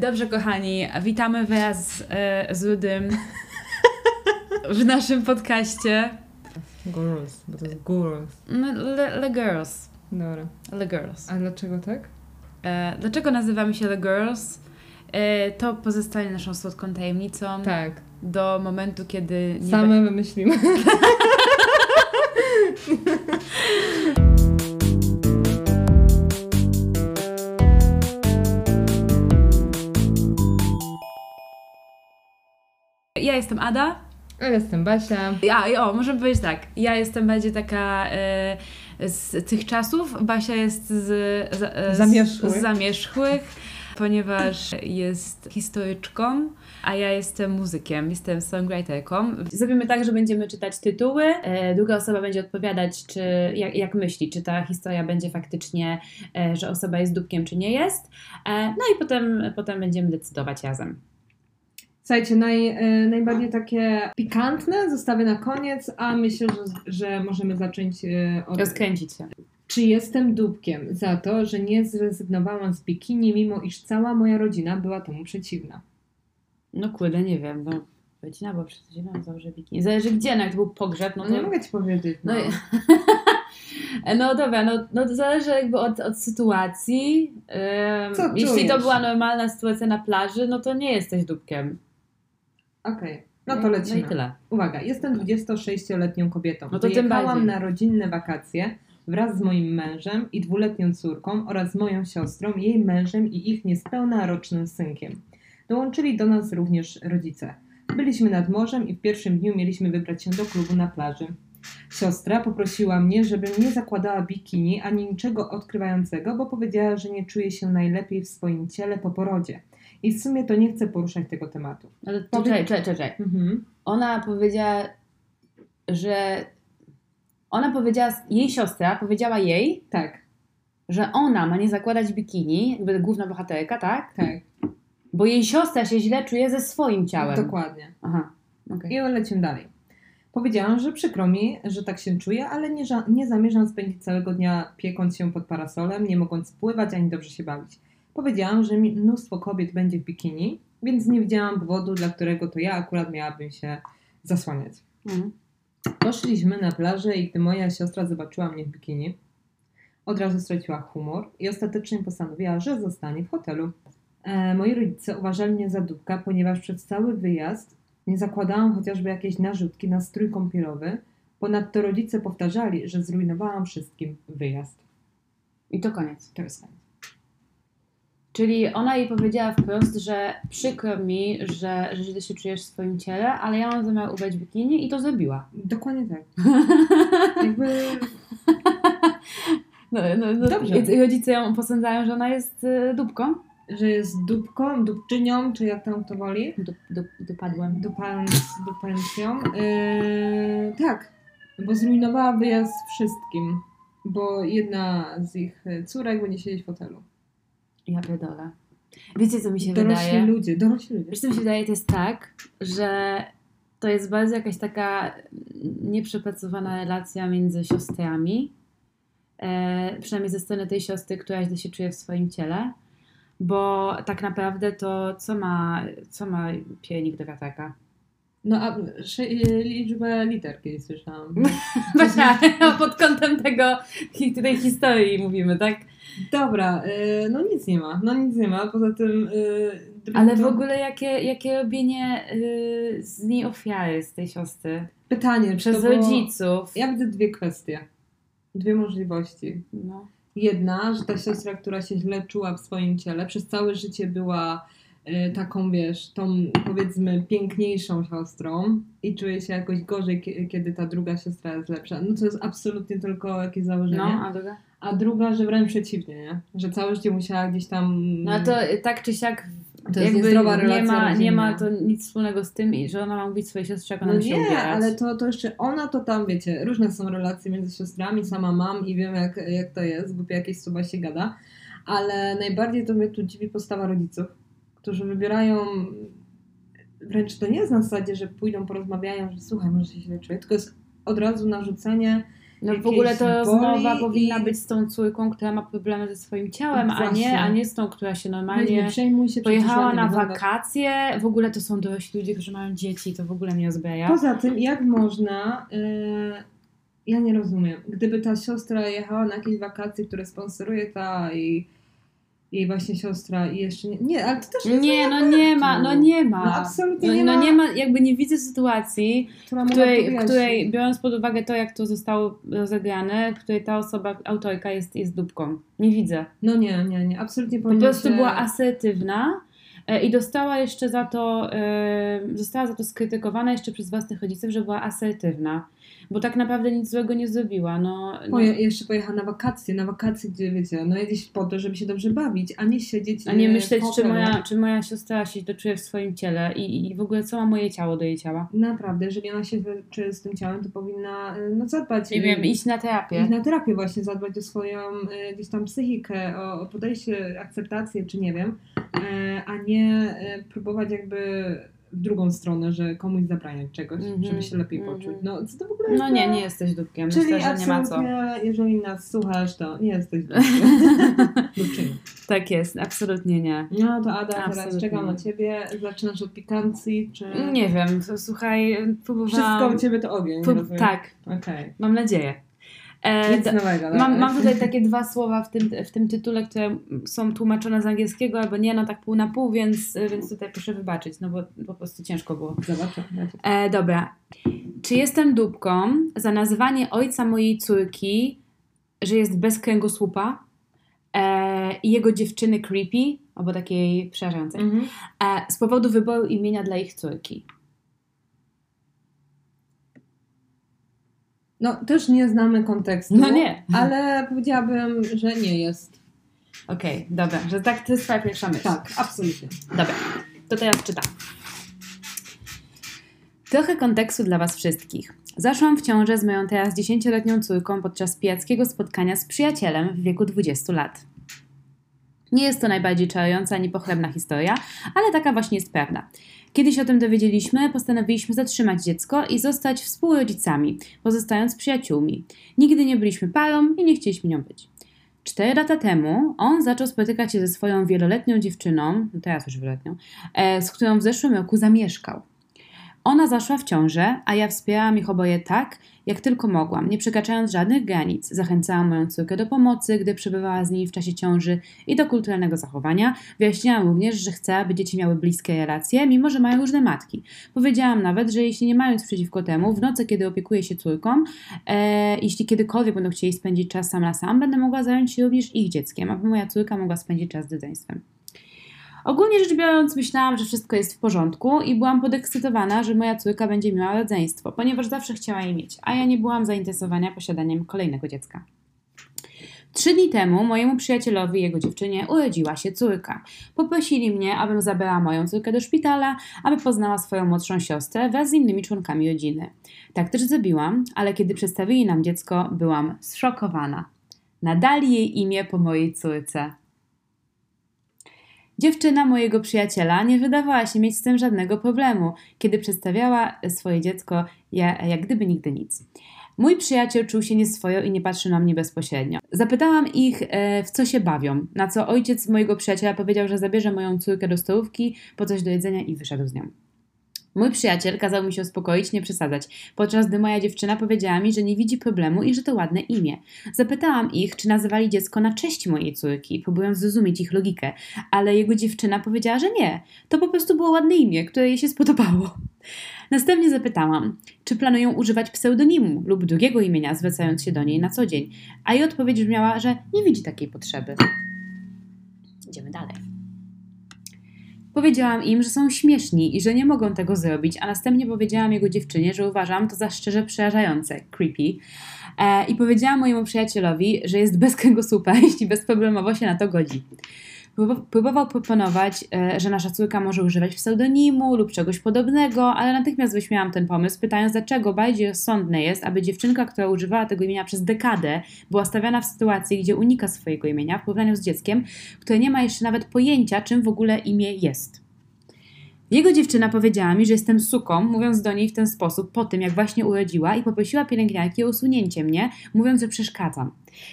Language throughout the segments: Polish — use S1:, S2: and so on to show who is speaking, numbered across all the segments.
S1: Dobrze, kochani, witamy Was e, z Ludym w naszym podcaście.
S2: Girls, bo to jest girls.
S1: No, le, le Girls.
S2: Dobra.
S1: Le Girls.
S2: A dlaczego tak?
S1: E, dlaczego nazywamy się Le Girls? E, to pozostanie naszą słodką tajemnicą
S2: Tak.
S1: do momentu, kiedy... nie
S2: Same wymyślimy.
S1: Ja jestem Ada.
S2: Ja jestem Basia.
S1: Ja, o, możemy powiedzieć tak. Ja jestem bardziej taka e, z tych czasów. Basia jest z, z, z,
S2: Zamierzchłych.
S1: z zamierzchłych, ponieważ jest historyczką, a ja jestem muzykiem, jestem songwriterką. Zrobimy tak, że będziemy czytać tytuły. E, druga osoba będzie odpowiadać, czy jak, jak myśli, czy ta historia będzie faktycznie, e, że osoba jest dupkiem, czy nie jest. E, no i potem, potem będziemy decydować razem.
S2: Słuchajcie, naj, e, najbardziej takie pikantne zostawię na koniec, a myślę, że, że możemy zacząć e, od...
S1: Rozkręcić się.
S2: Czy jestem dupkiem za to, że nie zrezygnowałam z bikini, mimo iż cała moja rodzina była temu przeciwna?
S1: No kurde, nie wiem, no rodzina była przeciwna, założę bikini. Zależy gdzie, no jak to był pogrzeb, no
S2: No
S1: to...
S2: nie mogę Ci powiedzieć.
S1: No,
S2: No.
S1: no dobra, no, no to zależy jakby od, od sytuacji.
S2: Co
S1: jeśli to była normalna sytuacja na plaży, no to nie jesteś dupkiem.
S2: Okej, no to lecimy.
S1: No i tyle.
S2: Uwaga, jestem 26-letnią kobietą.
S1: No to
S2: Wyjechałam na rodzinne wakacje wraz z moim mężem i dwuletnią córką oraz moją siostrą, jej mężem i ich niespełna rocznym synkiem. Dołączyli do nas również rodzice. Byliśmy nad morzem i w pierwszym dniu mieliśmy wybrać się do klubu na plaży. Siostra poprosiła mnie, żebym nie zakładała bikini ani niczego odkrywającego, bo powiedziała, że nie czuje się najlepiej w swoim ciele po porodzie. I w sumie to nie chcę poruszać tego tematu.
S1: Ale
S2: Powie-
S1: czekaj, czekaj.
S2: Mhm.
S1: Ona powiedziała, że... Ona powiedziała, jej siostra powiedziała jej,
S2: Tak,
S1: że ona ma nie zakładać bikini, jakby główna bohaterka, tak?
S2: tak.
S1: Bo jej siostra się źle czuje ze swoim ciałem.
S2: Dokładnie.
S1: Aha, okej.
S2: I lecimy dalej. Powiedziałam, że przykro mi, że tak się czuję, ale nie, nie zamierzam spędzić całego dnia piekąc się pod parasolem, nie mogąc pływać ani dobrze się bawić. Powiedziałam, że mnóstwo kobiet będzie w bikini, więc nie widziałam powodu, dla którego to ja akurat miałabym się zasłaniać.
S1: Mhm.
S2: Poszliśmy na plażę i gdy moja siostra zobaczyła mnie w bikini, od razu straciła humor i ostatecznie postanowiła, że zostanie w hotelu. E, moi rodzice uważali mnie za dupka, ponieważ przez cały wyjazd nie zakładałam chociażby jakiejś narzutki na strój kąpielowy. Ponadto rodzice powtarzali, że zrujnowałam wszystkim wyjazd.
S1: I to koniec.
S2: To jest koniec.
S1: Czyli ona jej powiedziała wprost, że przykro mi, że, że źle się czujesz w swoim ciele, ale ja mam zamiar ubrać bikini i to zrobiła.
S2: Dokładnie tak. Jakby
S1: No, no, no,
S2: Dobrze.
S1: I rodzice ją posądzają, że ona jest y, dupką.
S2: że jest dupką, dupczynią, czy jak tam to woli.
S1: Dup, dup, dupadłem.
S2: Dupencją. Yy, tak, bo zrujnowała wyjazd wszystkim, bo jedna z ich córek będzie siedzieć w hotelu.
S1: Ja pierdolę. Wiecie, co mi się
S2: Dorośli
S1: wydaje?
S2: ludzie, dorośli ludzie.
S1: Wiesz, co mi się wydaje, to jest tak, że to jest bardzo jakaś taka nieprzepracowana relacja między siostrami. E, przynajmniej ze strony tej siostry, która źle się czuje w swoim ciele. Bo tak naprawdę to co ma, co ma piernik do wiatraka?
S2: No a szy- liczbę liter kiedyś słyszałam.
S1: Basia, pod kątem tego, tej historii mówimy, tak?
S2: Dobra, yy, no nic nie ma, no nic nie ma, poza tym... Yy,
S1: Ale w ogóle jakie, jakie robienie y, z niej ofiary, z tej siostry?
S2: Pytanie,
S1: Przez
S2: było-
S1: rodziców.
S2: Ja widzę dwie kwestie, dwie możliwości.
S1: No.
S2: Jedna, że ta siostra, która się źle czuła w swoim ciele, przez całe życie była y, taką, wiesz, tą powiedzmy piękniejszą siostrą i czuje się jakoś gorzej, kie- kiedy ta druga siostra jest lepsza. No to jest absolutnie tylko jakieś założenie.
S1: No, a druga?
S2: A druga, że wręcz przeciwnie, nie? Że całe życie musiała gdzieś tam...
S1: No to tak czy siak
S2: To jest niezdrowa
S1: nie
S2: relacja
S1: ma, nie ma to nic wspólnego z tym, i że ona ma mówić swojej siostrze, jak ona
S2: No
S1: się
S2: nie,
S1: ubierać.
S2: ale to, to jeszcze ona to tam, wiecie, różne są relacje między siostrami, sama mam i wiem jak, jak to jest, bo jakieś słowa się gada, ale najbardziej to mnie tu dziwi postawa rodziców, którzy wybierają, wręcz to nie jest na zasadzie, że pójdą, porozmawiają, że słuchaj, może się źle czuję, tylko jest od razu narzucenie
S1: No w ogóle to rozmowa
S2: i-
S1: powinna być z tą córką, która ma problemy ze swoim ciałem, a nie, a nie z tą, która się
S2: Weź,
S1: normalnie
S2: nie przejmuj się,
S1: pojechała na wakacje. W ogóle to są dorośli ludzie, którzy mają dzieci, to w ogóle mnie rozbraja.
S2: Poza tym, jak można. e, ja nie rozumiem. Gdyby ta siostra jechała na jakieś wakacje, które sponsoruje ta i jej właśnie siostra i jeszcze nie. Nie, ale to też nie,
S1: Nie, no nie ma, no nie ma.
S2: No absolutnie
S1: No,
S2: nie
S1: no
S2: ma.
S1: nie ma, jakby nie widzę sytuacji,
S2: która
S1: w której, w której biorąc pod uwagę to, jak to zostało rozegrane, w której ta osoba, autorka jest, jest dupką. Nie widzę.
S2: No nie, nie, nie. Absolutnie
S1: Po prostu
S2: się...
S1: była asertywna e, i dostała jeszcze za to, e, została za to skrytykowana jeszcze przez własnych rodziców, że była asertywna. Bo tak naprawdę nic złego nie zrobiła. No, no,
S2: Poje, jeszcze pojechała na wakacje, na wakacje, gdzie wiecie, no jedziesz po to, żeby się dobrze bawić, a nie siedzieć
S1: a nie
S2: e,
S1: myśleć, czy moja, czy moja siostra się doczuje w swoim ciele i, i w ogóle co ma moje ciało do jej ciała.
S2: Naprawdę, jeżeli ona się czuje z tym ciałem, to powinna e, no, zadbać.
S1: Nie
S2: e,
S1: wiem, iść na terapię.
S2: iść na terapię właśnie, zadbać o swoją gdzieś tam psychikę, o, o podejście, akceptację, czy nie wiem, a nie próbować jakby drugą stronę, że komuś zabraniać czegoś,
S1: Mhm,
S2: żeby się lepiej
S1: mhm.
S2: poczuć. No co to w ogóle
S1: No nie, nie jesteś dupkiem.
S2: Czyli
S1: Myślę, że nie ma co.
S2: jeżeli nas słuchasz, to nie jesteś dupkiem.
S1: Tak jest, absolutnie nie.
S2: No to Ada, teraz
S1: Absolutnie.
S2: czekam na Ciebie. Zaczynasz od pikancji, czy...
S1: Nie wiem, to, słuchaj, próbowałam...
S2: Wszystko u Ciebie to ogień,
S1: Prób- tak,
S2: Okej.
S1: mam nadzieję. E,
S2: Nic nowego.
S1: mam, mam tutaj takie dwa słowa w tym, w tym tytule, które są tłumaczone z angielskiego, albo nie, no tak pół na pół, więc, więc tutaj proszę wybaczyć, no bo po prostu ciężko było.
S2: Zobaczę.
S1: E, dobra. Czy jestem dupką za nazywanie ojca mojej córki, że jest bez kręgosłupa e, i jego dziewczyny creepy, albo takiej przerażającej,
S2: Mhm.
S1: e, z powodu wyboru imienia dla ich córki?
S2: No też nie znamy kontekstu.
S1: No nie.
S2: Ale powiedziałabym, że nie jest.
S1: Okej, dobra, że tak to jest twoja pierwsza myśl.
S2: Tak, absolutnie.
S1: Dobra, to teraz czytam. Trochę kontekstu dla Was wszystkich. Zaszłam w ciążę z moją teraz 10-letnią córką podczas pijackiego spotkania z przyjacielem w wieku 20 lat. Nie jest to najbardziej czarująca ani pochlebna historia, ale taka właśnie jest prawda. Kiedy się o tym dowiedzieliśmy, postanowiliśmy zatrzymać dziecko i zostać współrodzicami, pozostając przyjaciółmi. Nigdy nie byliśmy parą i nie chcieliśmy nią być. Cztery lata temu on zaczął spotykać się ze swoją wieloletnią dziewczyną, no teraz już wieloletnią, e, z którą w zeszłym roku zamieszkał. Ona zaszła w ciążę, a ja wspierałam ich oboje tak, jak tylko mogłam, nie przekraczając żadnych granic. Zachęcałam moją córkę do pomocy, gdy przebywała z nimi w czasie ciąży i do kulturalnego zachowania. Wyjaśniałam również, że chcę, aby dzieci miały bliskie relacje, mimo że mają różne matki. Powiedziałam nawet, że jeśli nie mają nic przeciwko temu, w nocy, kiedy opiekuję się córką, e, jeśli kiedykolwiek będą chcieli spędzić czas sam na sam, będę mogła zająć się również ich dzieckiem, aby moja córka mogła spędzić czas z rodzeństwem. Ogólnie rzecz biorąc, myślałam, że wszystko jest w porządku i byłam podekscytowana, że moja córka będzie miała rodzeństwo, ponieważ zawsze chciała je mieć, a ja nie byłam zainteresowana posiadaniem kolejnego dziecka. Trzy dni temu mojemu przyjacielowi i jego dziewczynie urodziła się córka. Poprosili mnie, abym zabrała moją córkę do szpitala, aby poznała swoją młodszą siostrę wraz z innymi członkami rodziny. Tak też zrobiłam, ale kiedy przedstawili nam dziecko, byłam zszokowana. Nadali jej imię po mojej córce. Dziewczyna mojego przyjaciela nie wydawała się mieć z tym żadnego problemu, kiedy przedstawiała swoje dziecko ja- jak gdyby nigdy nic. Mój przyjaciel czuł się nieswojo i nie patrzył na mnie bezpośrednio. Zapytałam ich, e, w co się bawią, na co ojciec mojego przyjaciela powiedział, że zabierze moją córkę do stołówki po coś do jedzenia i wyszedł z nią. Mój przyjaciel kazał mi się uspokoić, nie przesadzać, podczas gdy moja dziewczyna powiedziała mi, że nie widzi problemu i że to ładne imię. Zapytałam ich, czy nazywali dziecko na cześć mojej córki, próbując zrozumieć ich logikę, ale jego dziewczyna powiedziała, że nie. To po prostu było ładne imię, które jej się spodobało. Następnie zapytałam, czy planują używać pseudonimu lub drugiego imienia, zwracając się do niej na co dzień, a jej odpowiedź brzmiała, że nie widzi takiej potrzeby. Idziemy dalej. Powiedziałam im, że są śmieszni i że nie mogą tego zrobić, a następnie powiedziałam jego dziewczynie, że uważam to za szczerze przerażające, creepy. E, I powiedziałam mojemu przyjacielowi, że jest bez kręgosłupa, jeśli bezproblemowo się na to godzi. Próbował- proponować, e, że nasza córka może używać pseudonimu lub czegoś podobnego, ale natychmiast wyśmiałam ten pomysł, pytając, dlaczego bardziej rozsądne jest, aby dziewczynka, która używała tego imienia przez dekadę, była stawiana w sytuacji, gdzie unika swojego imienia w porównaniu z dzieckiem, które nie ma jeszcze nawet pojęcia, czym w ogóle imię jest. Jego dziewczyna powiedziała mi, że jestem suką, mówiąc do niej w ten sposób po tym, jak właśnie urodziła i poprosiła pielęgniarki o usunięcie mnie, mówiąc, że przeszkadzam.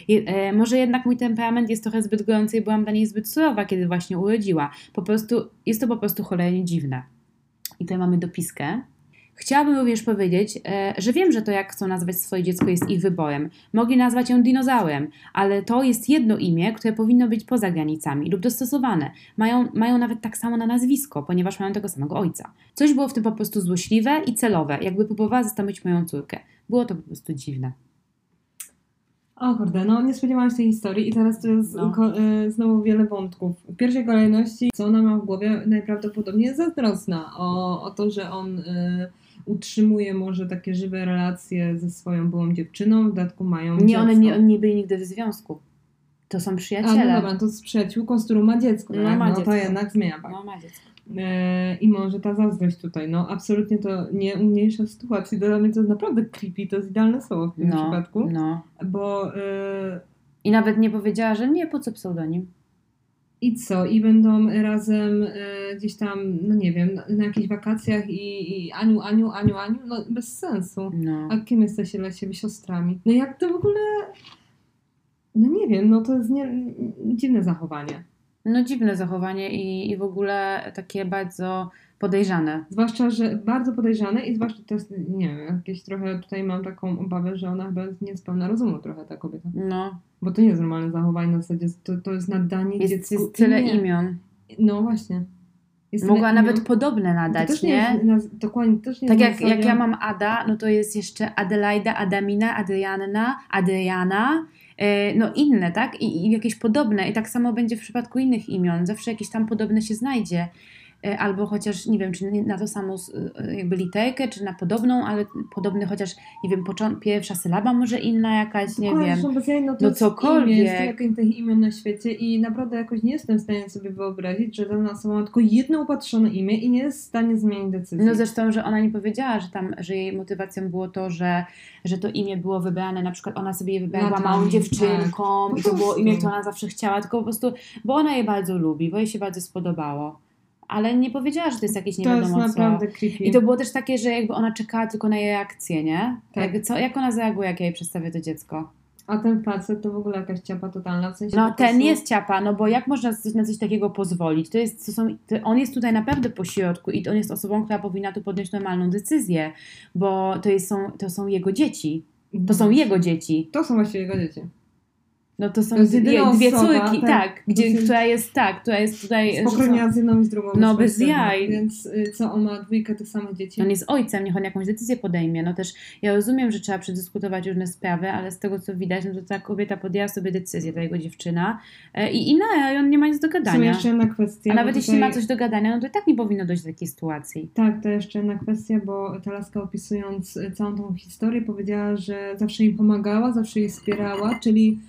S1: Je, e, może jednak mój temperament jest trochę zbyt gorący i byłam dla niej zbyt surowa, kiedy właśnie urodziła. Po prostu, jest to po prostu cholernie dziwne. I tutaj mamy dopiskę. Chciałabym również powiedzieć, e, że wiem, że to jak chcą nazwać swoje dziecko jest ich wyborem. Mogli nazwać ją dinozaurem, ale to jest jedno imię, które powinno być poza granicami lub dostosowane. Mają, mają nawet tak samo na nazwisko, ponieważ mają tego samego ojca. Coś było w tym po prostu złośliwe i celowe, jakby próbowała zastąpić moją córkę. Było to po prostu dziwne.
S2: O kurde, no nie spodziewałam się tej historii i teraz to jest
S1: No.
S2: ko- y, znowu wiele wątków. W pierwszej kolejności, co ona ma w głowie, najprawdopodobniej jest zazdrosna o, o to, że on y, utrzymuje może takie żywe relacje ze swoją byłą dziewczyną, w dodatku mają
S1: Nie, one
S2: dziecko.
S1: nie, oni nie byli nigdy w związku. To są
S2: A
S1: przyjaciele.
S2: no dobra, to z przyjaciółką, z którą ma dziecko,
S1: No,
S2: tak?
S1: ma
S2: no to
S1: dziecko.
S2: jednak zmienia fakt.
S1: No, ma dziecko.
S2: E, I może ta zazdrość tutaj, no absolutnie to nie umniejsza sytuacji. Dla mnie to jest naprawdę creepy, to jest idealne słowo w tym
S1: No,
S2: przypadku,
S1: no.
S2: bo e,
S1: I nawet nie powiedziała, że nie, po co pseudonim.
S2: I co, i będą razem e, gdzieś tam, no nie wiem, na, na jakichś wakacjach i, i Aniu, Aniu, Aniu, Aniu, no bez sensu.
S1: No.
S2: A kim jesteście dla siebie siostrami? No jak to w ogóle, no nie wiem, no to jest nie, dziwne zachowanie.
S1: No dziwne zachowanie i, i w ogóle takie bardzo podejrzane.
S2: Zwłaszcza, że bardzo podejrzane i zwłaszcza to jest, nie wiem, jakieś trochę tutaj mam taką obawę, że ona chyba jest niespełna rozumu trochę ta kobieta.
S1: No,
S2: Bo to nie jest normalne zachowanie na zasadzie, to, to jest nadanie
S1: jest,
S2: dziecku
S1: jest tyle
S2: imię.
S1: imion.
S2: No właśnie. Jest
S1: Mogła
S2: tyle
S1: nawet
S2: imion.
S1: podobne
S2: To
S1: nadać,
S2: też
S1: nie?
S2: Jest, na, dokładnie, też nie
S1: Tak
S2: jest
S1: jak, jak ja mam Ada, no to jest jeszcze Adelaida, Adamina, Adrianna, Adriana, e, no inne, tak? I, I jakieś podobne. I tak samo będzie w przypadku innych imion. Zawsze jakieś tam podobne się znajdzie. E, Albo chociaż, nie wiem, czy na to samo e, jakby literkę, czy na podobną, ale podobny chociaż, nie wiem, pierwsza sylaba może inna jakaś, nie
S2: Dokładnie,
S1: wiem.
S2: bez jaj, no to
S1: No
S2: jest
S1: cokolwiek.
S2: Imię, jest tyle tych imion na świecie i naprawdę jakoś nie jestem w stanie sobie wyobrazić, że dana osoba ma tylko jedno upatrzone imię i nie jest w stanie zmienić decyzji.
S1: No zresztą, że ona nie powiedziała, że tam, że jej motywacją było to, że, że to imię było wybrane, na przykład ona sobie je wybrała, małą
S2: tak.
S1: dziewczynką
S2: Po
S1: i to było imię, które ona zawsze chciała, tylko po prostu, bo ona je bardzo lubi, bo jej się bardzo spodobało. Ale nie powiedziała, że to jest jakieś nie
S2: to jest
S1: wiadomo co.
S2: naprawdę creepy.
S1: I to było też takie, że jakby ona czekała tylko na jej reakcję, nie?
S2: Tak.
S1: Jak, co, jak ona zareaguje, jak ja jej przedstawię to dziecko?
S2: A ten facet to w ogóle jakaś ciapa totalna, w sensie
S1: No ten jest ciapa, no bo jak można coś- na coś takiego pozwolić? To jest, to są, to on jest tutaj naprawdę po środku i on jest osobą, która powinna tu podjąć normalną decyzję, bo to, jest, są, to są jego dzieci. To są jego dzieci.
S2: To są właściwie jego dzieci.
S1: No to są
S2: To
S1: dwie, dwie
S2: osoba,
S1: córki,
S2: tak.
S1: tak, gdzie,
S2: To jest-
S1: która jest tak, która jest tutaj.
S2: Spokrewniona z jedną i z drugą.
S1: No, bez jaj.
S2: Więc y, co, on ma dwójkę tych samych dzieci?
S1: On jest ojcem, niech on jakąś decyzję podejmie. No też ja rozumiem, że trzeba przedyskutować różne sprawy, ale z tego co widać, no to ta kobieta podjęła sobie decyzję, ta jego dziewczyna e, i, i no, i on nie ma nic do gadania.
S2: jeszcze jedna kwestia.
S1: A nawet
S2: bo
S1: jeśli
S2: tutaj-
S1: ma coś do gadania, no to i tak nie powinno dojść do takiej sytuacji.
S2: Tak, to jeszcze jedna kwestia, bo ta laska opisując y, całą tą historię powiedziała, że zawsze im pomagała, zawsze jej wspierała, czyli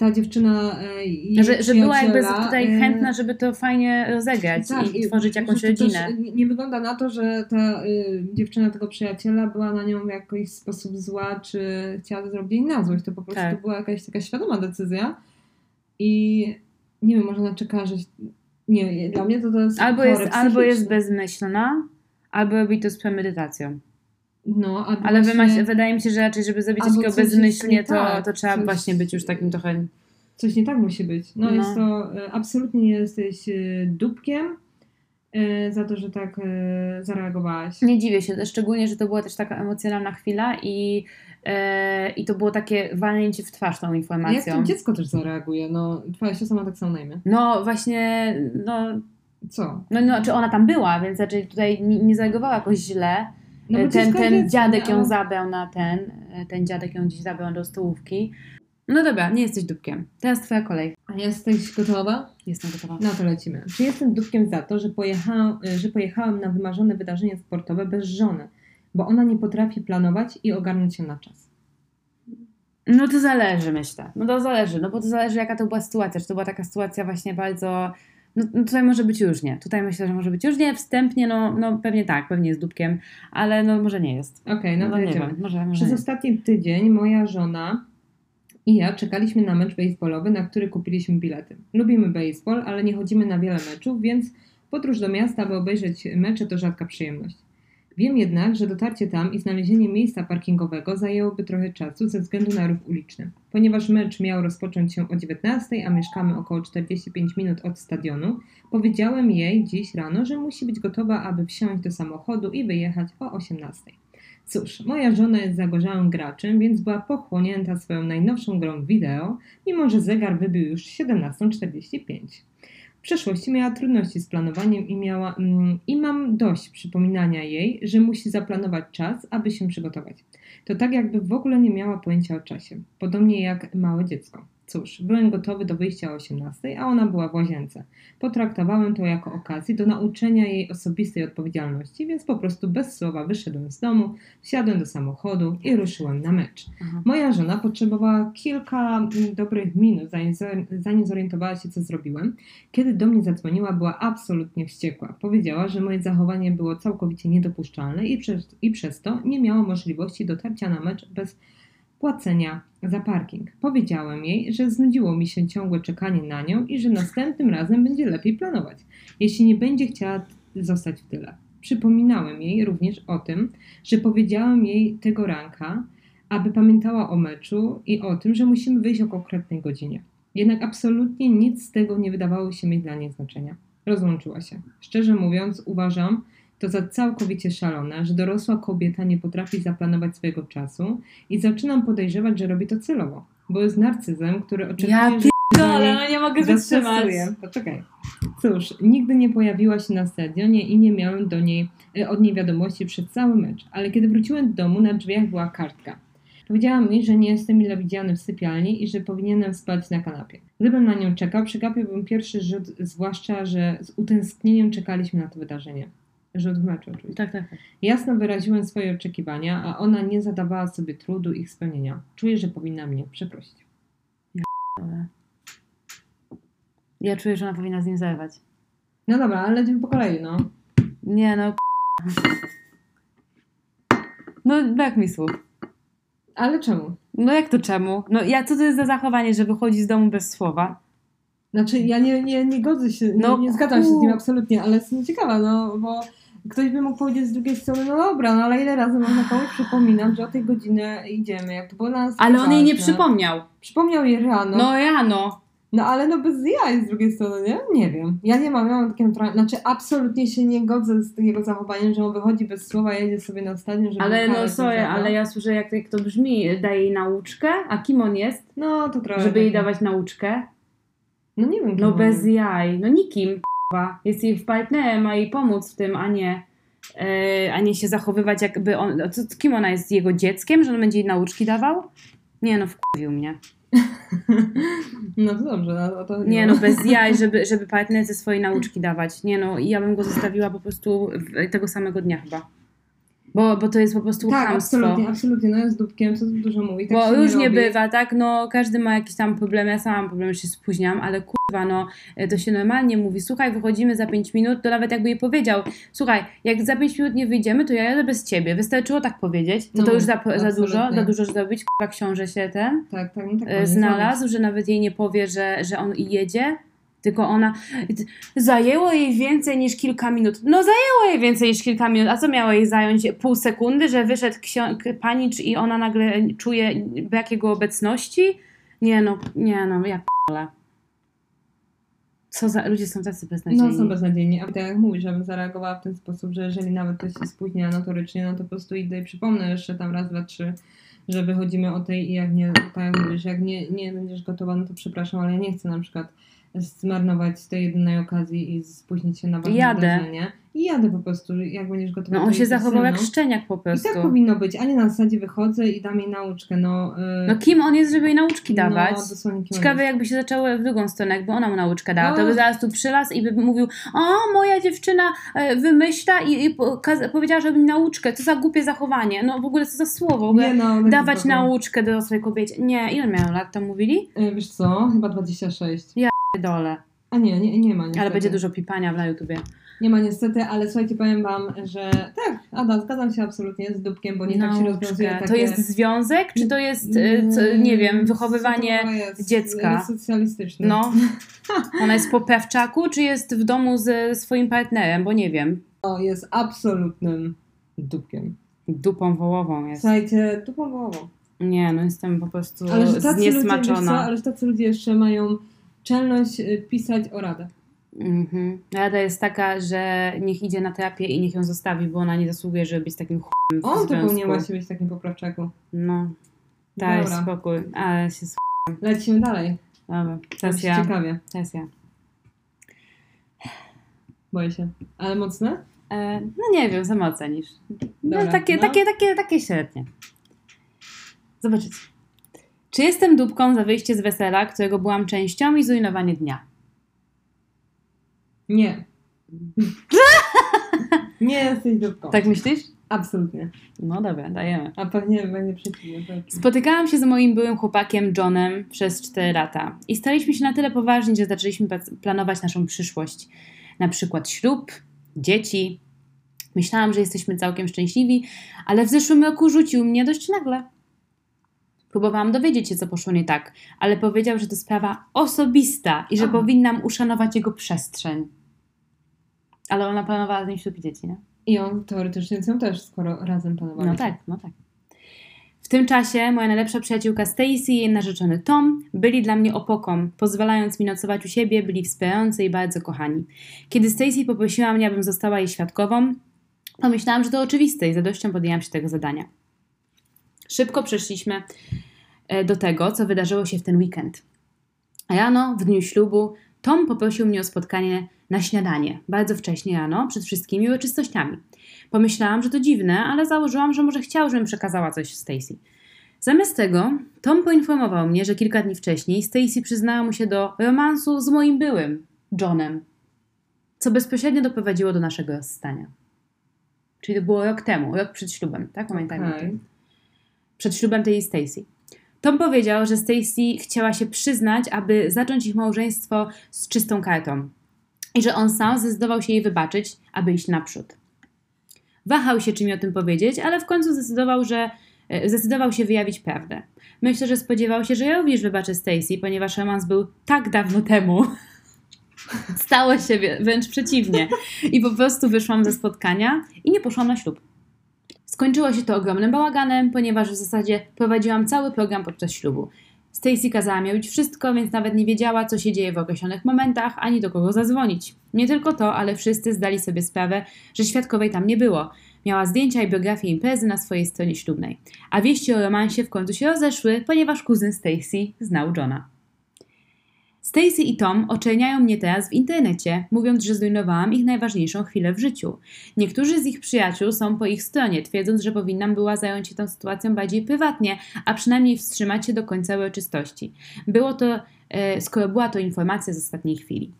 S2: ta dziewczyna jej
S1: Że, że była jakby tutaj
S2: y,
S1: chętna, żeby to fajnie rozegrać
S2: tak,
S1: i, tworzyć jakąś rodzinę.
S2: nie- wygląda na to, że ta y, dziewczyna tego przyjaciela była na nią w jakiś sposób zła, czy chciała zrobić jej na złość. To po prostu
S1: Tak.
S2: była jakaś taka świadoma decyzja i nie wiem, może ona czeka, że... Nie, dla mnie to, to jest
S1: Albo jest, albo jest bezmyślna, albo robi to z premedytacją.
S2: No,
S1: Ale
S2: właśnie-
S1: wymaś, wydaje mi się, że raczej, żeby
S2: Albo
S1: takiego bezmyślnie,
S2: nie
S1: to,
S2: tak,
S1: to trzeba
S2: coś-
S1: właśnie być już takim trochę...
S2: Coś nie tak musi być. No,
S1: No.
S2: jest to e, absolutnie nie jesteś e, dupkiem e, za to, że tak zareagowałaś.
S1: Nie dziwię się, szczególnie, że to była też taka emocjonalna chwila i, e, i to było takie walnięcie w twarz tą
S2: Jak
S1: informacją.
S2: to dziecko też zareaguje? No, twoja siostra ma tak samo na imię.
S1: No właśnie, no,
S2: Co?
S1: no, no czy ona tam była, więc raczej tutaj nie, nie zareagowała jakoś źle.
S2: No,
S1: E, ten
S2: dziecko
S1: ten
S2: dziecko,
S1: dziadek
S2: no,
S1: ją zabrał na ten, e, ten dziadek ją gdzieś zabrał do stołówki. No dobra, nie jesteś dupkiem. Teraz twoja kolej.
S2: A jesteś gotowa?
S1: Jestem gotowa.
S2: No to lecimy. Czy jestem dupkiem za to, że pojechałam, że pojechałam na wymarzone wydarzenie sportowe bez żony, bo ona nie potrafi planować i ogarnąć się na czas?
S1: No to zależy, myślę. No to zależy, no bo to zależy jaka to była sytuacja. Czy to była taka sytuacja właśnie bardzo... No, no tutaj może być różnie. Tutaj myślę, że może być różnie. Wstępnie, no, no pewnie tak, pewnie jest dupkiem, ale no może nie jest.
S2: Okej, no,
S1: No,
S2: to
S1: nie wiem, może, może
S2: Przez
S1: nie.
S2: ostatni tydzień moja żona i ja czekaliśmy na mecz baseballowy, na który kupiliśmy bilety. Lubimy baseball, ale nie chodzimy na wiele meczów, więc Podróż do miasta, aby obejrzeć mecze to rzadka przyjemność. Wiem jednak, że dotarcie tam i znalezienie miejsca parkingowego zajęłoby trochę czasu ze względu na ruch uliczny. Ponieważ mecz miał rozpocząć się o 19, a mieszkamy około 45 minut od stadionu, powiedziałem jej dziś rano, że musi być gotowa, aby wsiąść do samochodu i wyjechać o 18. Cóż, moja żona jest zagorzałym graczem, więc była pochłonięta swoją najnowszą grą wideo, mimo że zegar wybił już 17.45. W przeszłości miała trudności z planowaniem i, miała, mm, i mam dość przypominania jej, że musi zaplanować czas, aby się przygotować. To tak, jakby w ogóle nie miała pojęcia o czasie. Podobnie jak małe dziecko. Cóż, byłem gotowy do wyjścia o 18, a ona była w łazience. Potraktowałem to jako okazję do nauczenia jej osobistej odpowiedzialności, więc po prostu bez słowa wyszedłem z domu, wsiadłem do samochodu i ruszyłem na mecz.
S1: Aha.
S2: Moja żona potrzebowała kilka mm, dobrych minut, zanim, zanim zorientowała się, co zrobiłem. Kiedy do mnie zadzwoniła, była absolutnie wściekła. Powiedziała, że moje zachowanie było całkowicie niedopuszczalne i przez, i przez to nie miała możliwości dotarcia na mecz bez płacenia za parking. Powiedziałem jej, że znudziło mi się ciągłe czekanie na nią i że następnym razem będzie lepiej planować, jeśli nie będzie chciała zostać w tyle. Przypominałem jej również o tym, że powiedziałem jej tego ranka, aby pamiętała o meczu i o tym, że musimy wyjść o konkretnej godzinie. Jednak absolutnie nic z tego nie wydawało się mieć dla niej znaczenia. Rozłączyła się. Szczerze mówiąc, uważam to za całkowicie szalone, że dorosła kobieta nie potrafi zaplanować swojego czasu i zaczynam podejrzewać, że robi to celowo, bo jest narcyzem, który oczekuje,
S1: Ja
S2: że
S1: Dole, no nie mogę.
S2: Zastosuje. Poczekaj. Cóż, nigdy nie pojawiła się na stadionie i nie miałem do niej, e, od niej wiadomości przez cały mecz, ale kiedy wróciłem do domu, na drzwiach była kartka. Powiedziała mi, że nie jestem mile widziany w sypialni i że powinienem spać na kanapie. Gdybym na nią czekał, przegapiłbym pierwszy rzut, zwłaszcza, że z utęsknieniem czekaliśmy na to wydarzenie. Rzut w meczu oczywiście.
S1: Tak, tak, tak.
S2: Jasno wyraziłem swoje oczekiwania, a ona nie zadawała sobie trudu ich spełnienia. Czuję, że powinna mnie przeprosić.
S1: Ale... Ja czuję, że ona powinna z nim zerwać.
S2: No dobra, ale lecimy po kolei, no.
S1: Nie no, No brak mi słów.
S2: Ale czemu?
S1: No jak to czemu? No ja, co to jest za zachowanie, że wychodzi z domu bez słowa?
S2: Znaczy, ja nie, nie, nie godzę się,
S1: No,
S2: nie, nie zgadzam się z nim absolutnie, ale jestem ciekawa, no bo ktoś by mógł powiedzieć z drugiej strony, no dobra, no ale ile razy można komuś przypominam, że o tej godzinie idziemy, jak to było nas
S1: Ale on jej nie przypomniał.
S2: Przypomniał jej rano, no.
S1: No rano.
S2: ale no bez jaj z drugiej strony, nie? Nie wiem. Ja nie mam, ja mam takie naturalne, znaczy absolutnie się nie godzę z jego zachowaniem, że on wychodzi bez słowa, jedzie sobie na stadion, żeby
S1: Ale no sorry, ale ja słyszę jak, jak to brzmi. Daje jej nauczkę, a kim on jest?
S2: No to trochę.
S1: Żeby jej
S2: takie-
S1: dawać nauczkę?
S2: No nie wiem.
S1: No bez jaj. No nikim. Jest jej partnerem, ma jej pomóc w tym, a nie, e, a nie się zachowywać jakby on... Co, kim ona jest? Jego dzieckiem? Że on będzie jej nauczki dawał? Nie no, wkurwił mnie.
S2: No to dobrze, no, to
S1: Nie no, bez jaj, żeby, żeby partnerce swoje nauczki dawać. Nie no, i ja bym go zostawiła po prostu tego samego dnia chyba. Bo, bo to jest po prostu
S2: Tak,
S1: chamstwo.
S2: absolutnie, absolutnie. No jest dupkiem, co dużo mówi. Tak
S1: Bo różnie
S2: robi.
S1: bywa, tak? No, każdy ma jakieś tam problemy. Ja sama mam problemy, że się spóźniam, ale kurwa, no, e, to się normalnie mówi. Słuchaj, wychodzimy za 5 minut, to nawet jakby jej powiedział, słuchaj, jak za 5 minut nie wyjdziemy, to ja jadę bez ciebie. Wystarczyło tak powiedzieć. To
S2: No,
S1: to już za, za dużo, za dużo zrobić. Kurwa, książę się ten
S2: Tak, tak, no tak.
S1: e, znalazł, że nawet jej nie powie, że, że on jedzie. Tylko ona. Zajęło jej więcej niż kilka minut. No, zajęło jej więcej niż kilka minut. A co miało jej zająć? Pół sekundy, że wyszedł panicz i ona nagle czuje brak jego obecności? Nie no, nie no, ja p***le. Co za. Ludzie są tacy beznadziejni.
S2: No są beznadziejni. A tak jak mówisz, żebym zareagowała w ten sposób, że jeżeli nawet ktoś się spóźnia notorycznie, no to po prostu idę i przypomnę jeszcze tam raz, dwa, trzy, że wychodzimy o tej i jak nie, tak jak mówisz, jak nie, nie będziesz gotowa, no to przepraszam, ale ja nie chcę na przykład zmarnować tej jedynej okazji i spóźnić się na ważne
S1: Jadę.
S2: wydarzenie. I jadę po prostu, jak będziesz gotowa.
S1: No
S2: to
S1: on się zachował jak szczeniak po
S2: I
S1: prostu.
S2: tak powinno być, a nie na zasadzie wychodzę i dam jej nauczkę, no. yy,
S1: No kim on jest, żeby jej nauczki dawać?
S2: No, dosłownie
S1: Ciekawe, jakby się zaczęły w drugą stronę, jakby ona mu nauczkę dała. To
S2: No.
S1: by zaraz tu przylazł i by mówił: O, moja dziewczyna e, wymyśla i, i powiedziała, żeby mi nauczkę. Co za głupie zachowanie. No w ogóle co za słowo. W ogóle
S2: Nie, no,
S1: dawać nauczkę dorosłej kobiecie. Nie, ile miał lat to mówili?
S2: Yy, Wiesz co, chyba 26.
S1: Dole.
S2: A nie, nie, nie ma.
S1: Ale
S2: niestety.
S1: będzie dużo pipania na YouTubie.
S2: Nie ma niestety, ale słuchajcie, powiem Wam, że tak, Ada, zgadzam się absolutnie z dupkiem, bo nie tak się rozwiązuje takie...
S1: To jest związek, czy to jest, y, co, nie wiem, wychowywanie
S2: jest
S1: dziecka?
S2: socjalistyczne.
S1: No. Ona jest po pewczaku, czy jest w domu ze swoim partnerem, bo nie wiem.
S2: O, jest absolutnym dupkiem.
S1: Dupą wołową jest.
S2: Słuchajcie, dupą wołową.
S1: Nie, no jestem po prostu
S2: Ale że tacy ludzie, co,
S1: zniesmaczona.
S2: ale że tacy ludzie jeszcze mają czelność y, pisać o radę.
S1: Mhm. Rada jest taka, że niech idzie na terapię i niech ją zostawi, bo ona nie zasługuje, żeby być takim w
S2: On to
S1: związku.
S2: powinien właśnie być takim poprawczaku.
S1: No, daj
S2: Dobra.
S1: spokój. Ale się s***.
S2: Lecimy dalej.
S1: Dobra, teraz
S2: Teraz
S1: ja.
S2: ciekawie.
S1: Teraz ja.
S2: Boję się. Ale mocne?
S1: E, no nie wiem, sama ocenisz. No,
S2: Dobra,
S1: takie,
S2: no.
S1: takie, takie, takie średnie. Zobaczycie. Czy jestem dupką za wyjście z wesela, którego byłam częścią i zrujnowanie dnia?
S2: Nie. nie jesteś dupką.
S1: Tak myślisz?
S2: Absolutnie.
S1: No dobra, dajemy.
S2: A pewnie będzie przeciwnie.
S1: Spotykałam się z moim byłym chłopakiem Johnem przez 4 lata i staliśmy się na tyle poważni, że zaczęliśmy planować naszą przyszłość. Na przykład ślub, dzieci. Myślałam, że jesteśmy całkiem szczęśliwi, ale w zeszłym roku rzucił mnie dość nagle. Próbowałam dowiedzieć się, co poszło nie tak, ale powiedział, że to sprawa osobista i że
S2: Aha.
S1: powinnam uszanować jego przestrzeń. Ale ona planowała z nim ślub i dzieci, nie?
S2: I on teoretycznie są też, skoro razem planowali.
S1: No tak, no tak. W tym czasie moja najlepsza przyjaciółka Stacy i jej narzeczony Tom byli dla mnie opoką, pozwalając mi nocować u siebie, byli wspierający i bardzo kochani. Kiedy Stacy poprosiła mnie, abym została jej świadkową, pomyślałam, że to oczywiste i z radością podjęłam się tego zadania. Szybko przeszliśmy e, do tego, co wydarzyło się w ten weekend. Rano, w dniu ślubu, Tom poprosił mnie o spotkanie na śniadanie, bardzo wcześnie rano, przed wszystkimi uroczystościami. Pomyślałam, że to dziwne, ale założyłam, że może chciał, żebym przekazała coś Stacy. Zamiast tego, Tom poinformował mnie, że kilka dni wcześniej Stacy przyznała mu się do romansu z moim byłym, Johnem, co bezpośrednio doprowadziło do naszego rozstania. Czyli to było rok temu, rok przed ślubem, tak? Pamiętajmy o
S2: Okej.
S1: tym przed ślubem tej Stacy. Tom powiedział, że Stacy chciała się przyznać, aby zacząć ich małżeństwo z czystą kartą i że on sam zdecydował się jej wybaczyć, aby iść naprzód. Wahał się, czy mi o tym powiedzieć, ale w końcu zdecydował, że e, zdecydował się wyjawić prawdę. Myślę, że spodziewał się, że ja również wybaczę Stacy, ponieważ romans był tak dawno temu. Stało się wręcz przeciwnie. I po prostu wyszłam ze spotkania i nie poszłam na ślub. Skończyło się to ogromnym bałaganem, ponieważ w zasadzie prowadziłam cały program podczas ślubu. Stacy kazała mi robić wszystko, więc nawet nie wiedziała, co się dzieje w określonych momentach, ani do kogo zadzwonić. Nie tylko to, ale wszyscy zdali sobie sprawę, że świadkowej tam nie było. Miała zdjęcia i biografię imprezy na swojej stronie ślubnej. A wieści o romansie w końcu się rozeszły, ponieważ kuzyn Stacy znał Johna. Stacy i Tom oczerniają mnie teraz w internecie, mówiąc, że zrujnowałam ich najważniejszą chwilę w życiu. Niektórzy z ich przyjaciół są po ich stronie, twierdząc, że powinnam była zająć się tą sytuacją bardziej prywatnie, a przynajmniej wstrzymać się do końca uroczystości. Było to, e, skoro była to informacja z ostatniej chwili.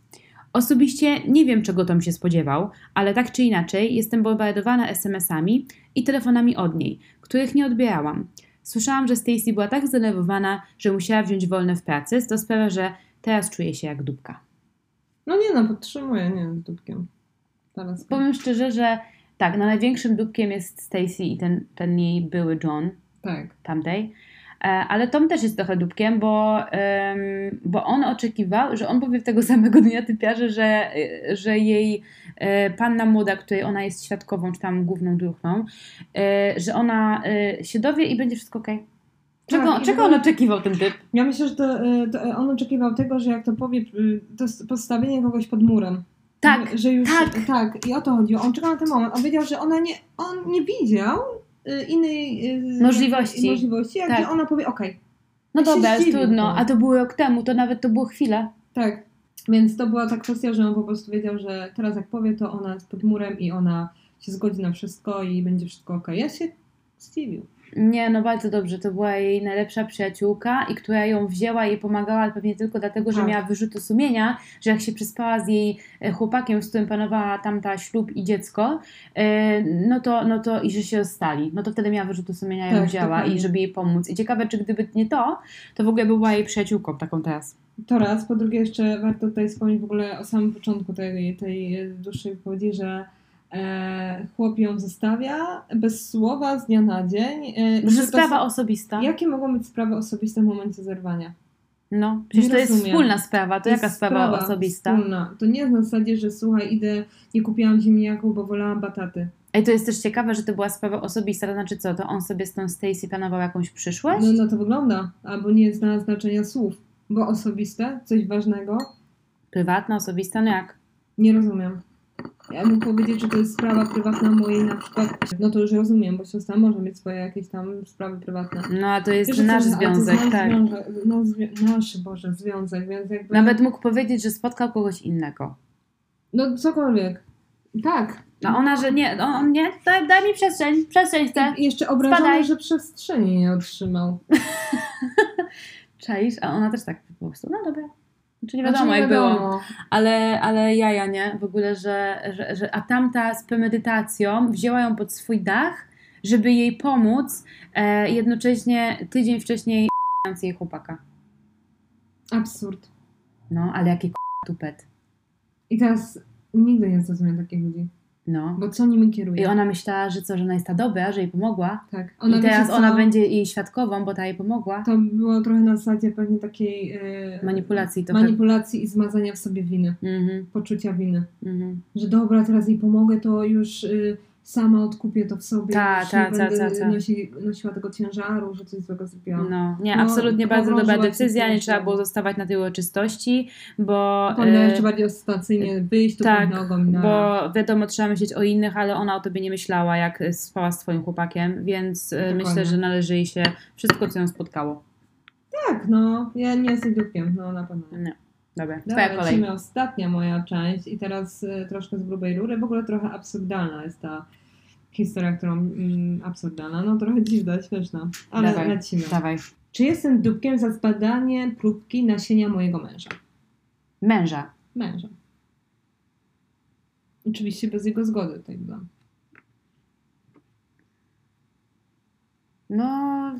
S1: Osobiście nie wiem, czego Tom się spodziewał, ale tak czy inaczej jestem bombardowana SMS-ami i telefonami od niej, których nie odbierałam. Słyszałam, że Stacy była tak zdenerwowana, że musiała wziąć wolne w pracy, to sprawia, że teraz czuję się jak dupka.
S2: No nie no, podtrzymuję, nie z dupkiem. Teraz.
S1: Powiem szczerze, że tak, no największym dupkiem jest Stacy i ten, ten jej były John
S2: Tak.
S1: tamtej. E, Ale Tom też jest trochę dupkiem, bo, em, bo on oczekiwał, że on powie tego samego dnia typiarze, że, e, że jej e, panna młoda, której ona jest świadkową, czy tam główną druhną, e, że ona e, się dowie i będzie wszystko okej. Czego,
S2: Tak,
S1: czego on oczekiwał, ten typ?
S2: Ja myślę, że to, y, to on oczekiwał tego, że jak to powie, y, to postawienie kogoś pod murem.
S1: Tak,
S2: że już,
S1: tak.
S2: tak. i o to chodziło. On czekał na ten moment. On wiedział, że ona nie, on nie widział innej
S1: Możliwości.
S2: możliwości jak
S1: Tak.
S2: że ona powie okej.
S1: No
S2: Ja się
S1: dobra, jest trudno,
S2: no.
S1: a to było rok temu, to nawet to było chwilę.
S2: Tak. Więc to była ta kwestia, że on po prostu wiedział, że teraz jak powie, to ona jest pod murem i ona się zgodzi na wszystko i będzie wszystko okej. Ja się zdziwił.
S1: Nie, no bardzo dobrze. To była jej najlepsza przyjaciółka i która ją wzięła i pomagała, ale pewnie tylko dlatego, że
S2: Tak.
S1: miała wyrzuty sumienia, że jak się przespała z jej e, chłopakiem, z którym panowała tamta ślub i dziecko, e, no to, no to i że się rozstali. No to wtedy miała wyrzuty sumienia i ją
S2: Tak,
S1: wzięła i żeby jej pomóc. I ciekawe, czy gdyby nie to, to w ogóle by była jej przyjaciółką taką teraz.
S2: To raz. Po drugie, jeszcze warto tutaj wspomnieć w ogóle o samym początku tej, tej dłuższej wypowiedzi, że e, chłop ją zostawia bez słowa z dnia na dzień. E,
S1: Że
S2: to
S1: sprawa
S2: są-
S1: osobista.
S2: Jakie mogą być sprawy osobiste w momencie zerwania?
S1: No, przecież
S2: Nie
S1: to jest
S2: rozumiem.
S1: wspólna sprawa. To, jaka
S2: jest
S1: sprawa, osobista?
S2: Wspólna. To nie jest na zasadzie, że słuchaj, idę, nie kupiłam ziemniaków, bo wolałam bataty.
S1: Ej, to jest też ciekawe, że to była sprawa osobista. To znaczy co, to on sobie z tą Stacy planował jakąś przyszłość?
S2: No, no to wygląda. Albo nie zna znaczenia słów. Bo osobiste, coś ważnego,
S1: Prywatna, osobista, no jak?
S2: nie rozumiem. Ja mógł powiedzieć, że to jest sprawa prywatna mojej na przykład, no to już rozumiem, bo siostra może mieć swoje jakieś tam sprawy prywatne.
S1: No, a to jest
S2: Wiesz,
S1: nasz
S2: to- to
S1: związek,
S2: nasz
S1: tak.
S2: Związek, no, zwi- nasz, Boże, związek, więc jakby...
S1: Nawet mógł powiedzieć, że spotkał kogoś innego.
S2: No cokolwiek. Tak.
S1: A ona, że nie, on, on nie, daj, daj mi przestrzeń, przestrzeń chcę.
S2: I jeszcze obrażony,
S1: Spadaj.
S2: że przestrzeni nie otrzymał.
S1: Czaisz? A ona też tak po prostu, no dobra. Znaczy nie
S2: Znaczy,
S1: wiadomo jak było.
S2: wiadomo.
S1: Ale, ale jaja, nie? W ogóle, że, że, że... A tamta z premedytacją wzięła ją pod swój dach, żeby jej pomóc, e, jednocześnie tydzień wcześniej jej chłopaka.
S2: Absurd.
S1: No, ale jaki k***a tupet.
S2: I teraz nigdy nie zrozumiem takich ludzi.
S1: No.
S2: Bo co nimi kieruje?
S1: I ona myślała, że co, że ona jest ta dobra, że jej pomogła.
S2: tak.
S1: I teraz ona będzie jej świadkową, bo ta jej pomogła.
S2: To było trochę na zasadzie pewnie takiej e,
S1: Manipulacji trochę.
S2: manipulacji i zmazania w sobie winy,
S1: Mhm,
S2: poczucia winy.
S1: mhm.
S2: Że dobra, teraz jej pomogę, to już y, sama odkupię to w sobie.
S1: Ta, ta,
S2: nie
S1: ta,
S2: będę
S1: ta, ta.
S2: Nosi, nosiła tego ciężaru, że coś złego zrobiłam.
S1: No, nie,
S2: No,
S1: absolutnie bardzo dobra decyzja, nie trzeba było zostawać na tej uroczystości, bo...
S2: Powinna
S1: e,
S2: jeszcze bardziej ostentacyjnie wyjść tu
S1: tak,
S2: nogą na...
S1: Bo wiadomo, trzeba myśleć o innych, ale ona o tobie nie myślała, jak spała z twoim chłopakiem, więc e,
S2: Dokładnie.
S1: myślę, że należy jej się wszystko, co ją spotkało.
S2: Tak, no. Ja nie jestem dupkiem, no na pewno. Nie.
S1: Dobra,
S2: Dobra,
S1: twoja kolej.
S2: ostatnia moja część i teraz y, troszkę z grubej rury. W ogóle trochę absurdalna jest ta historia, którą mm, absurdalna, no trochę dziwna, śmieszna, ale
S1: Dawaj,
S2: lecimy.
S1: Dawaj.
S2: Czy jestem dupkiem za zbadanie próbki nasienia mojego męża?
S1: Męża.
S2: Męża. Oczywiście bez jego zgody tutaj byłam.
S1: No,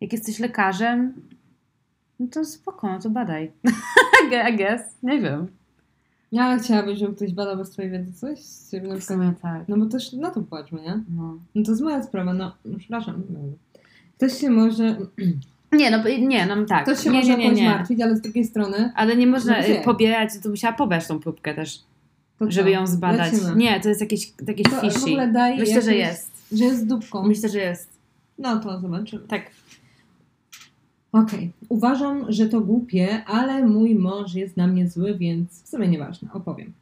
S1: jak jesteś lekarzem, no to spoko, no to badaj. I guess, nie wiem.
S2: No ale chciałabyś, żeby ktoś badał bez twojej wiedzy coś? Ciebie na przykład?
S1: tak.
S2: No bo też na to płaczmy, nie?
S1: No.
S2: No to jest moja sprawa, no przepraszam. Ktoś się może,
S1: Nie, no nie, no tak.
S2: ktoś się
S1: nie,
S2: może
S1: nie, nie,
S2: martwić, ale z drugiej strony
S1: Ale nie można
S2: No
S1: y, pobierać, to musiała pobrać tą próbkę też,
S2: to
S1: żeby ją zbadać.
S2: Lecimy.
S1: Nie, to jest jakieś, jakieś
S2: To w
S1: fishy. Myślę, że
S2: jakieś-
S1: jest.
S2: Że jest dupką.
S1: Myślę, że jest.
S2: No to zobaczymy.
S1: Tak.
S2: Okej. Uważam, że to głupie, ale mój mąż jest na mnie zły, więc w sumie nieważne, opowiem.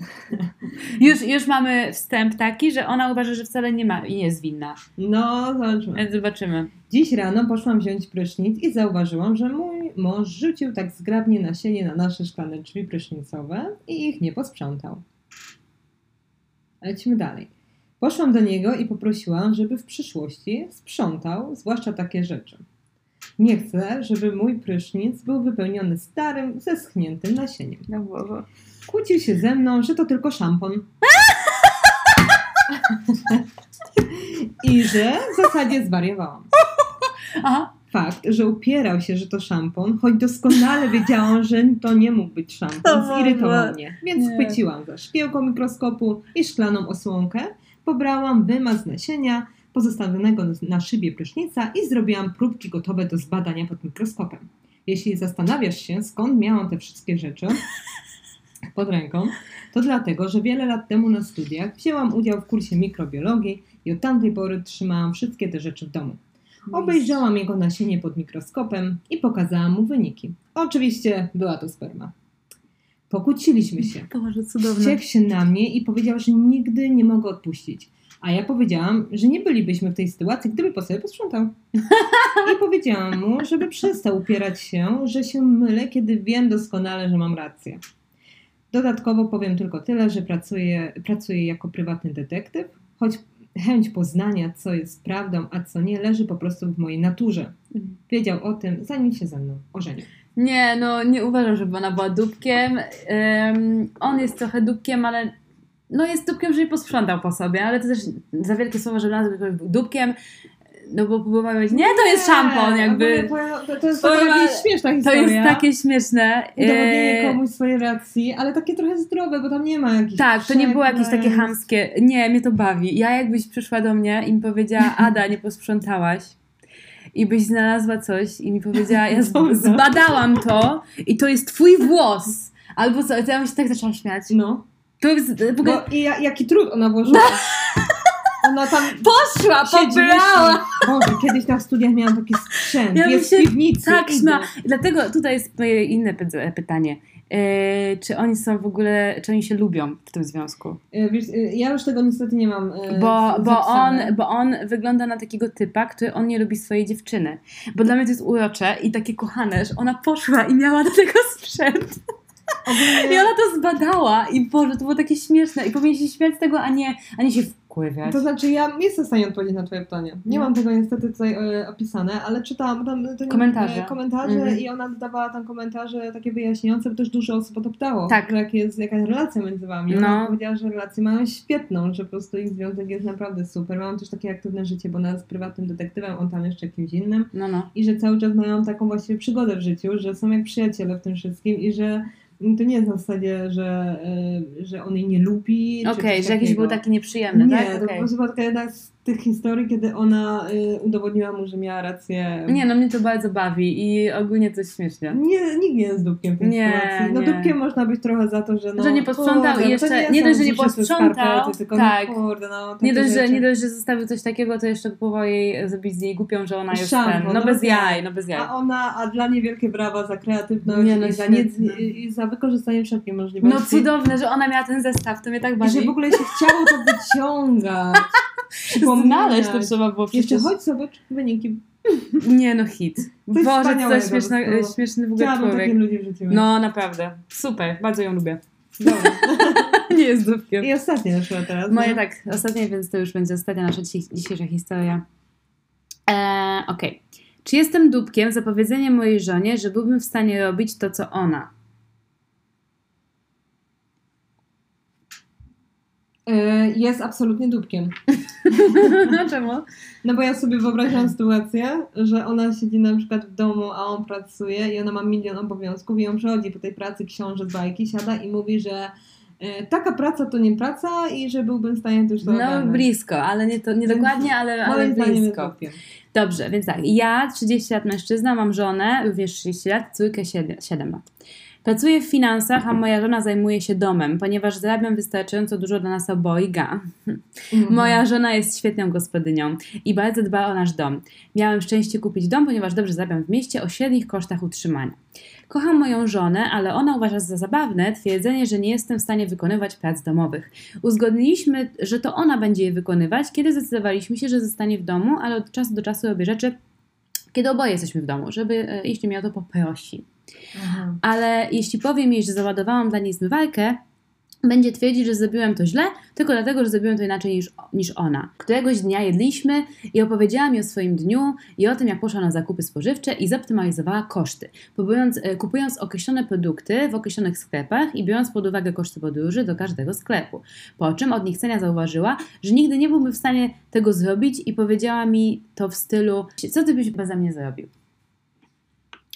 S1: Już, już mamy wstęp taki, że ona uważa, że wcale nie ma i nie jest winna.
S2: No, zobaczmy.
S1: Więc zobaczymy.
S2: Dziś rano poszłam wziąć prysznic i zauważyłam, że mój mąż rzucił tak zgrabnie nasienie na nasze szklane drzwi prysznicowe i ich nie posprzątał. Lecimy dalej. Poszłam do niego i poprosiłam, żeby w przyszłości sprzątał, zwłaszcza takie rzeczy. Nie chcę, żeby mój prysznic był wypełniony starym, zeschniętym nasieniem.
S1: No Boże.
S2: Kłócił się ze mną, że to tylko szampon. I że w zasadzie zwariowałam.
S1: Aha.
S2: Fakt, że upierał się, że to szampon, choć doskonale wiedziałam, że to nie mógł być szampon, zirytował mnie. Więc
S1: Nie.
S2: chwyciłam za szkiełko mikroskopu i szklaną osłonkę, pobrałam wymaz nasienia pozostawionego na szybie prysznica i zrobiłam próbki gotowe do zbadania pod mikroskopem. Jeśli zastanawiasz się, skąd miałam te wszystkie rzeczy pod ręką, to dlatego, że wiele lat temu na studiach wzięłam udział w kursie mikrobiologii i od tamtej pory trzymałam wszystkie te rzeczy w domu. Obejrzałam jego nasienie pod mikroskopem i pokazałam mu wyniki. Oczywiście była to sperma. Pokłóciliśmy się.
S1: Boże, cudowne.
S2: Wściekł się na mnie i powiedział, że nigdy nie mogę odpuścić. A ja powiedziałam, że nie bylibyśmy w tej sytuacji, gdyby po sobie posprzątał. I powiedziałam mu, żeby przestał upierać się, że się mylę, kiedy wiem doskonale, że mam rację. Dodatkowo powiem tylko tyle, że pracuję, pracuję jako prywatny detektyw, choć chęć poznania, co jest prawdą, a co nie, leży po prostu w mojej naturze. Wiedział o tym, zanim się ze mną ożenił.
S1: Nie, no nie uważam, żeby ona była dupkiem. Ym, on jest trochę dupkiem, ale no jest dupkiem, że nie posprzątał po sobie, ale to też za wielkie słowo, żeby nazwać kogoś dupkiem. no bo próbowałeś, nie, to jest szampon, jakby.
S2: To, to jest
S1: To
S2: taka śmieszna
S1: To
S2: historia.
S1: jest takie śmieszne.
S2: Udowodnienie
S1: E,
S2: komuś swojej racji, ale takie trochę zdrowe, bo tam nie ma jakichś
S1: Tak, to nie było jakieś takie hamskie. Nie, mnie to bawi. Ja jakbyś przyszła do mnie i mi powiedziała, Ada, nie posprzątałaś. I byś znalazła coś i mi powiedziała, ja zbadałam to i to jest twój włos. Albo co, to ja bym się tak zaczęła śmiać.
S2: No.
S1: To jest w ogóle...
S2: Bo i ja, jaki trud ona włożyła. Ona tam
S1: Poszła, pobrała!
S2: Boże, kiedyś na studiach miałam taki sprzęt,
S1: Ja
S2: jest
S1: się
S2: w piwnicy.
S1: Tak. Dlatego tutaj jest moje inne py- pytanie. E, czy oni są w ogóle, czy oni się lubią w tym związku?
S2: E, Wiesz, e, ja już tego niestety nie mam
S1: Bo, bo, on, bo on wygląda na takiego typa, który on nie lubi swojej dziewczyny. Bo dla mnie to jest urocze i takie kochane, że ona poszła i miała do tego sprzęt. I ona to zbadała i Boże, to było takie śmieszne. I powinien się śmiać z tego, a nie, a nie się wkurwiać.
S2: To znaczy, ja nie jestem w stanie odpowiedzieć na Twoje pytanie. Nie
S1: No.
S2: mam tego niestety tutaj e, opisane, ale czytałam tam to nie,
S1: Komentarze.
S2: E, komentarze
S1: Mhm.
S2: i ona dodawała tam komentarze takie wyjaśniające, bo też dużo osób o to pytało.
S1: Tak.
S2: Jak jest jakaś relacja między Wami.
S1: No.
S2: Ona powiedziała, że relacje mają świetną, że po prostu ich związek jest naprawdę super. Mają też takie aktywne życie, bo ona jest prywatnym detektywem, on tam jeszcze kimś innym.
S1: No, no.
S2: I że cały czas mają taką właściwie przygodę w życiu, że są jak przyjaciele w tym wszystkim i że to nie jest na zasadzie, że, e, że on jej nie lubi.
S1: Okej,
S2: coś
S1: że jakiś był taki nieprzyjemny,
S2: Nie,
S1: tak?
S2: to
S1: Okej.
S2: po prostu była taka jedna tych historii, kiedy ona y, udowodniła mu, że miała rację.
S1: Nie, no mnie to bardzo bawi i ogólnie to śmiesznie.
S2: Nie, nikt nie jest dupkiem w tej
S1: Nie,
S2: sytuacji. No
S1: nie.
S2: dupkiem można być trochę za to, że no...
S1: Że nie posprzątał
S2: kurde,
S1: i
S2: to
S1: jeszcze-
S2: jest
S1: nie
S2: tam
S1: dość, że nie posprzątał,
S2: tylko
S1: tak.
S2: no kurde, no
S1: Nie dość, że, nie dość, że zostawił coś takiego, to jeszcze próbował jej zrobić z niej głupią, że ona jest ten. No
S2: no
S1: bez
S2: bez jaj.
S1: no bez jaj.
S2: A ona, a dla niej wielkie brawa za kreatywność
S1: Nie, no
S2: i, za nie, i, i za wykorzystanie wszelkich możliwości.
S1: No cudowne, że ona miała ten zestaw, to mnie tak
S2: I
S1: bawi.
S2: że w ogóle się chciało to wyciągać.
S1: Znaleźć to trzeba było
S2: Jeszcze
S1: przecież.
S2: chodź zobacz wyniki.
S1: Nie no, hit.
S2: Coś
S1: Boże,
S2: wspaniałego
S1: jest śmieszny, w ogóle
S2: Chciałabym
S1: człowiek.
S2: ludzi w życiu mieć.
S1: No naprawdę, super, bardzo ją lubię.
S2: Dobra.
S1: Nie jest dupkiem.
S2: I ostatnie na przykład teraz.
S1: Moje
S2: no.
S1: tak, ostatnie, więc to już będzie ostatnia nasza dzi- dzisiejsza historia. Eee, Okej. Czy jestem dupkiem za powiedzenie mojej żonie, że byłbym w stanie robić to, co ona?
S2: Jest absolutnie dupkiem.
S1: Czemu?
S2: No bo ja sobie wyobraziłam sytuację, że ona siedzi na przykład w domu, a on pracuje i ona ma milion obowiązków i on przychodzi po tej pracy, książę z bajki, siada i mówi, że y, taka praca to nie praca i że byłbym w stanie już to
S1: No
S2: ogarnąć.
S1: blisko, ale nie, to, nie dokładnie, ale, ale blisko. Dobrze, więc tak, ja 30 lat mężczyzna, mam żonę, również 30 lat, córkę 7, 7 lat. Pracuję w finansach, a moja żona zajmuje się domem, ponieważ zarabiam wystarczająco dużo dla nas obojga.
S2: Mhm.
S1: Moja żona jest świetną gospodynią i bardzo dba o nasz dom. Miałem szczęście kupić dom, ponieważ dobrze zarabiam w mieście o średnich kosztach utrzymania. Kocham moją żonę, ale ona uważa za zabawne twierdzenie, że nie jestem w stanie wykonywać prac domowych. Uzgodniliśmy, że to ona będzie je wykonywać, kiedy zdecydowaliśmy się, że zostanie w domu, ale od czasu do czasu robię rzeczy, kiedy oboje jesteśmy w domu, żeby, e, jeśli mnie o to poprosi. Ale jeśli powiem jej, że załadowałam dla niej zmywarkę, będzie twierdzić, że zrobiłem to źle, tylko dlatego, że zrobiłem to inaczej niż, niż ona. Któregoś dnia jedliśmy i opowiedziała mi o swoim dniu i o tym, jak poszła na zakupy spożywcze i zoptymalizowała koszty, próbując, e, kupując określone produkty w określonych sklepach i biorąc pod uwagę koszty podróży do każdego sklepu. Po czym od niechcenia zauważyła, że nigdy nie byłby w stanie tego zrobić i powiedziała mi to w stylu, co ty byś beze mnie zrobił?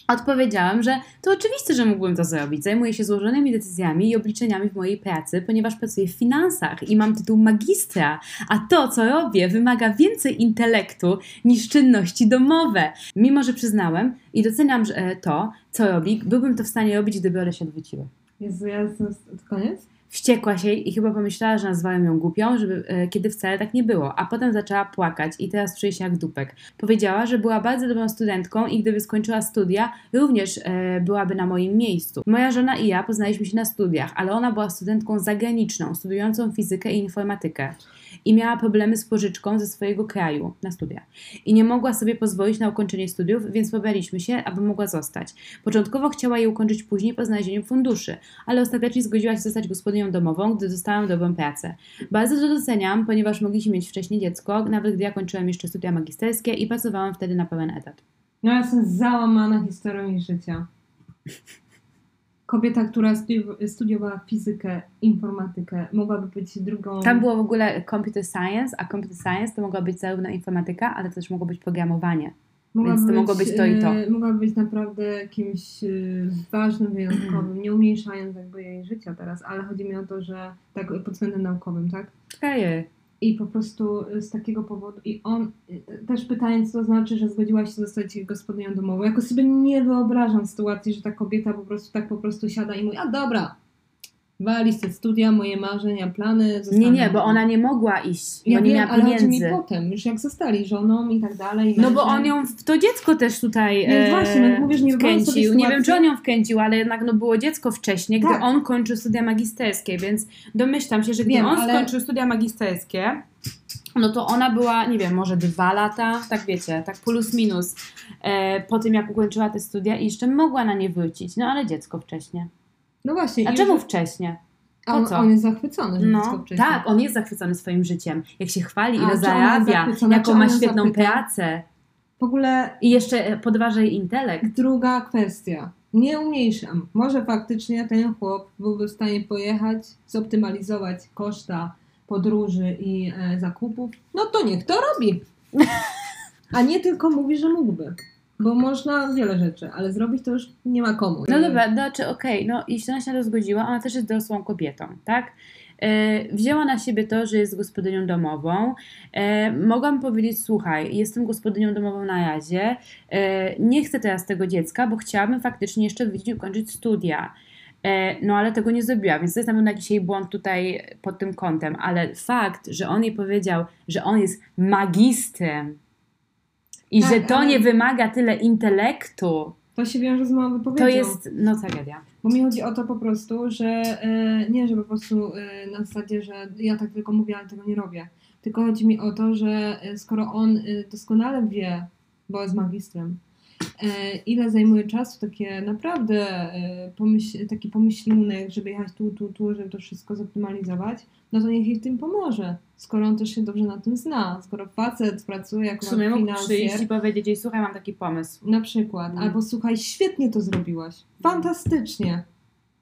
S1: Odpowiedziałam, że to oczywiste, że mógłbym to zrobić. Zajmuję się złożonymi decyzjami i obliczeniami w mojej pracy, ponieważ pracuję w finansach i mam tytuł magistra, a to, co robię, wymaga więcej intelektu niż czynności domowe. Mimo, że przyznałem i doceniam że, e, to, co robi, byłbym to w stanie robić, gdyby one się odwróciły.
S2: Jezu, ja jestem... Koniec?
S1: Wściekła się i chyba pomyślała, że nazwałem ją głupią, żeby, e, kiedy wcale tak nie było, a potem zaczęła płakać i teraz czuje się jak dupek. Powiedziała, że była bardzo dobrą studentką i gdyby skończyła studia, również e, byłaby na moim miejscu. Moja żona i ja poznaliśmy się na studiach, ale ona była studentką zagraniczną, studiującą fizykę i informatykę. I miała problemy z pożyczką ze swojego kraju na studia. I nie mogła sobie pozwolić na ukończenie studiów, więc pobraliśmy się, aby mogła zostać. Początkowo chciała je ukończyć później po znalezieniu funduszy, ale ostatecznie zgodziła się zostać gospodynią domową, gdy dostałam dobrą pracę. Bardzo to doceniam, ponieważ mogliśmy mieć wcześniej dziecko, nawet gdy ja kończyłam jeszcze studia magisterskie i pracowałam wtedy na pełen etat.
S2: No ja jestem załamana historią ich życia. Kobieta, która studi- studiowała fizykę, informatykę, mogłaby być drugą.
S1: Tam było w ogóle computer science, a computer science to mogła być zarówno informatyka, ale też mogło być programowanie. Więc to mogło być to i to.
S2: e, Mogła być naprawdę kimś e, ważnym, wyjątkowym, nie umniejszając jakby jej życia teraz, ale chodzi mi o to, że tak pod względem naukowym, tak?
S1: Okej.
S2: I po prostu z takiego powodu, i on y, też pytając, co to znaczy, że zgodziła się zostać gospodynią domową. Jako sobie nie wyobrażam sytuacji, że ta kobieta po prostu tak po prostu siada i mówi, a dobra, walić te studia, moje marzenia, plany.
S1: Nie,
S2: zostanę-
S1: nie, bo ona nie mogła iść,
S2: ja
S1: bo nie
S2: wiem,
S1: miała
S2: ale chodzi mi
S1: pieniędzy.
S2: potem, już jak zostali żoną i tak dalej.
S1: No bo on ją w to dziecko też tutaj
S2: No
S1: e,
S2: właśnie, no mówisz, nie
S1: wkręcił. Nie wiem, czy on ją wkręcił, ale jednak no było dziecko wcześniej, gdy
S2: Tak.
S1: on kończył studia magisterskie, więc domyślam się, że gdy
S2: Wiem,
S1: on
S2: ale-
S1: skończył studia magisterskie, no to ona była, nie wiem, może dwa lata, tak wiecie, tak plus minus, e, po tym jak ukończyła te studia i jeszcze mogła na nie wrócić, no ale dziecko wcześnie.
S2: No właśnie.
S1: A czemu
S2: już-
S1: wcześnie?
S2: a on, on jest zachwycony, że
S1: No,
S2: wcześniej.
S1: tak, on jest zachwycony swoim życiem. Jak się chwali, ile zarabia, jaką ma świetną
S2: zapyta?
S1: pracę.
S2: W ogóle
S1: I jeszcze e, podważa jej intelekt.
S2: Druga kwestia. Nie umniejszam. Może faktycznie ten chłop byłby w stanie pojechać, zoptymalizować koszta podróży i e, zakupów. No to niech to robi. A nie tylko mówi, że mógłby. Bo można wiele rzeczy, ale zrobić to już nie ma komu.
S1: No dobra, znaczy okej, no i ona się na to zgodziła, ona też jest dorosłą kobietą, tak? E, wzięła na siebie to, że jest gospodynią domową. E, mogłam powiedzieć, słuchaj, jestem gospodynią domową na razie, e, nie chcę teraz tego dziecka, bo chciałabym faktycznie jeszcze i ukończyć studia. No ale tego nie zrobiła, więc to jest na pewno jakiś jej błąd tutaj pod tym kątem, ale fakt, że on jej powiedział, że on jest magistrem i
S2: Tak,
S1: że to
S2: ale-
S1: nie wymaga tyle intelektu,
S2: To się wiąże z moją wypowiedzią.
S1: to jest no tragedia.
S2: Bo mi chodzi o to po prostu, że e, nie, że po prostu e, na zasadzie, że ja tak tylko mówię, ale tego nie robię. Tylko chodzi mi o to, że e, skoro on doskonale wie, bo jest magistrem, ile zajmuje czasu takie naprawdę e, pomyśl, taki pomyślunek, żeby jechać tu, tu, tu, żeby to wszystko zoptymalizować, no to niech jej w tym pomoże. Skoro on też się dobrze na tym zna, skoro facet pracuje
S1: W
S2: jako
S1: sumie mógł
S2: finansjer,
S1: przyjść i powiedzieć jej, słuchaj, mam taki pomysł.
S2: na przykład.
S1: Mm.
S2: Albo słuchaj, świetnie to zrobiłaś. Fantastycznie.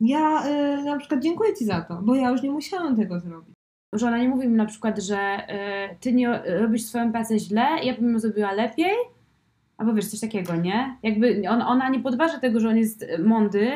S2: Ja y, na przykład dziękuję Ci za to, bo ja już nie musiałam tego zrobić.
S1: Że ona nie mówi mi na przykład, że y, ty nie robisz swoją pracę źle, ja bym ją zrobiła lepiej, albo wiesz, coś takiego, nie? Jakby on, ona nie podważa tego, że on jest mądry,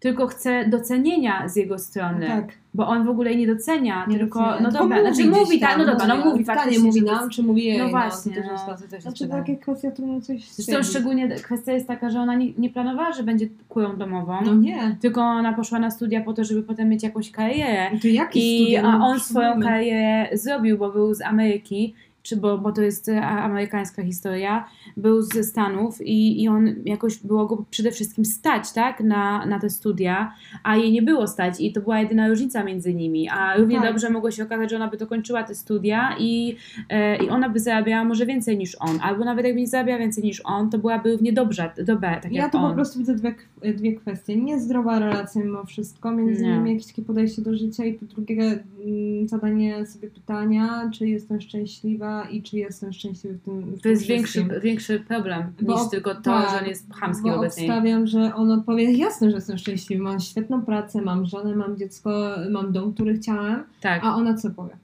S1: tylko chce docenienia z jego strony.
S2: Tak.
S1: Bo on w ogóle jej nie docenia,
S2: Nie
S1: tylko,
S2: docenia.
S1: no dobra, znaczy
S2: gdzieś
S1: mówi, tak, no dobra, no mówi
S2: Pytanie
S1: faktycznie,
S2: mówi
S1: że
S2: nam, czy mówi jej.
S1: No
S2: to
S1: właśnie, no, to
S2: to.
S1: też
S2: Znaczy takie kwestie, które mnie coś
S1: Zresztą szczególnie kwestia jest taka, że ona nie, nie planowała, że będzie kurą domową,
S2: No nie.
S1: tylko ona poszła na studia po to, żeby potem mieć jakąś karierę.
S2: To jakie
S1: I,
S2: studia?
S1: a
S2: No,
S1: on swoją karierę zrobił, bo był z Ameryki, czy bo, bo to jest e, amerykańska historia, był ze Stanów i, i on jakoś było go przede wszystkim stać, tak, na, na te studia, a jej nie było stać i to była jedyna różnica między nimi, a równie
S2: Tak.
S1: dobrze mogło się okazać, że ona by dokończyła te studia i, e, i ona by zarabiała może więcej niż on, albo nawet jakby nie zarabiała więcej niż on, to byłaby równie dobrze, dobra, tak
S2: Ja tu po prostu widzę dwie, dwie kwestie. Niezdrowa relacja mimo wszystko, między
S1: Nie.
S2: nimi jakieś takie podejście do życia i po drugie mm, zadanie sobie pytania, czy jestem szczęśliwa i czy jestem szczęśliwy w tym w
S1: To jest większy, większy problem
S2: Bo-
S1: niż tylko to,
S2: tak,
S1: że on jest chamski wobec niej.
S2: obstawiam, że on odpowie, jasne, że jestem szczęśliwy, mam świetną pracę, mam żonę, mam dziecko, mam dom, który chciałem,
S1: Tak.
S2: a ona co powie?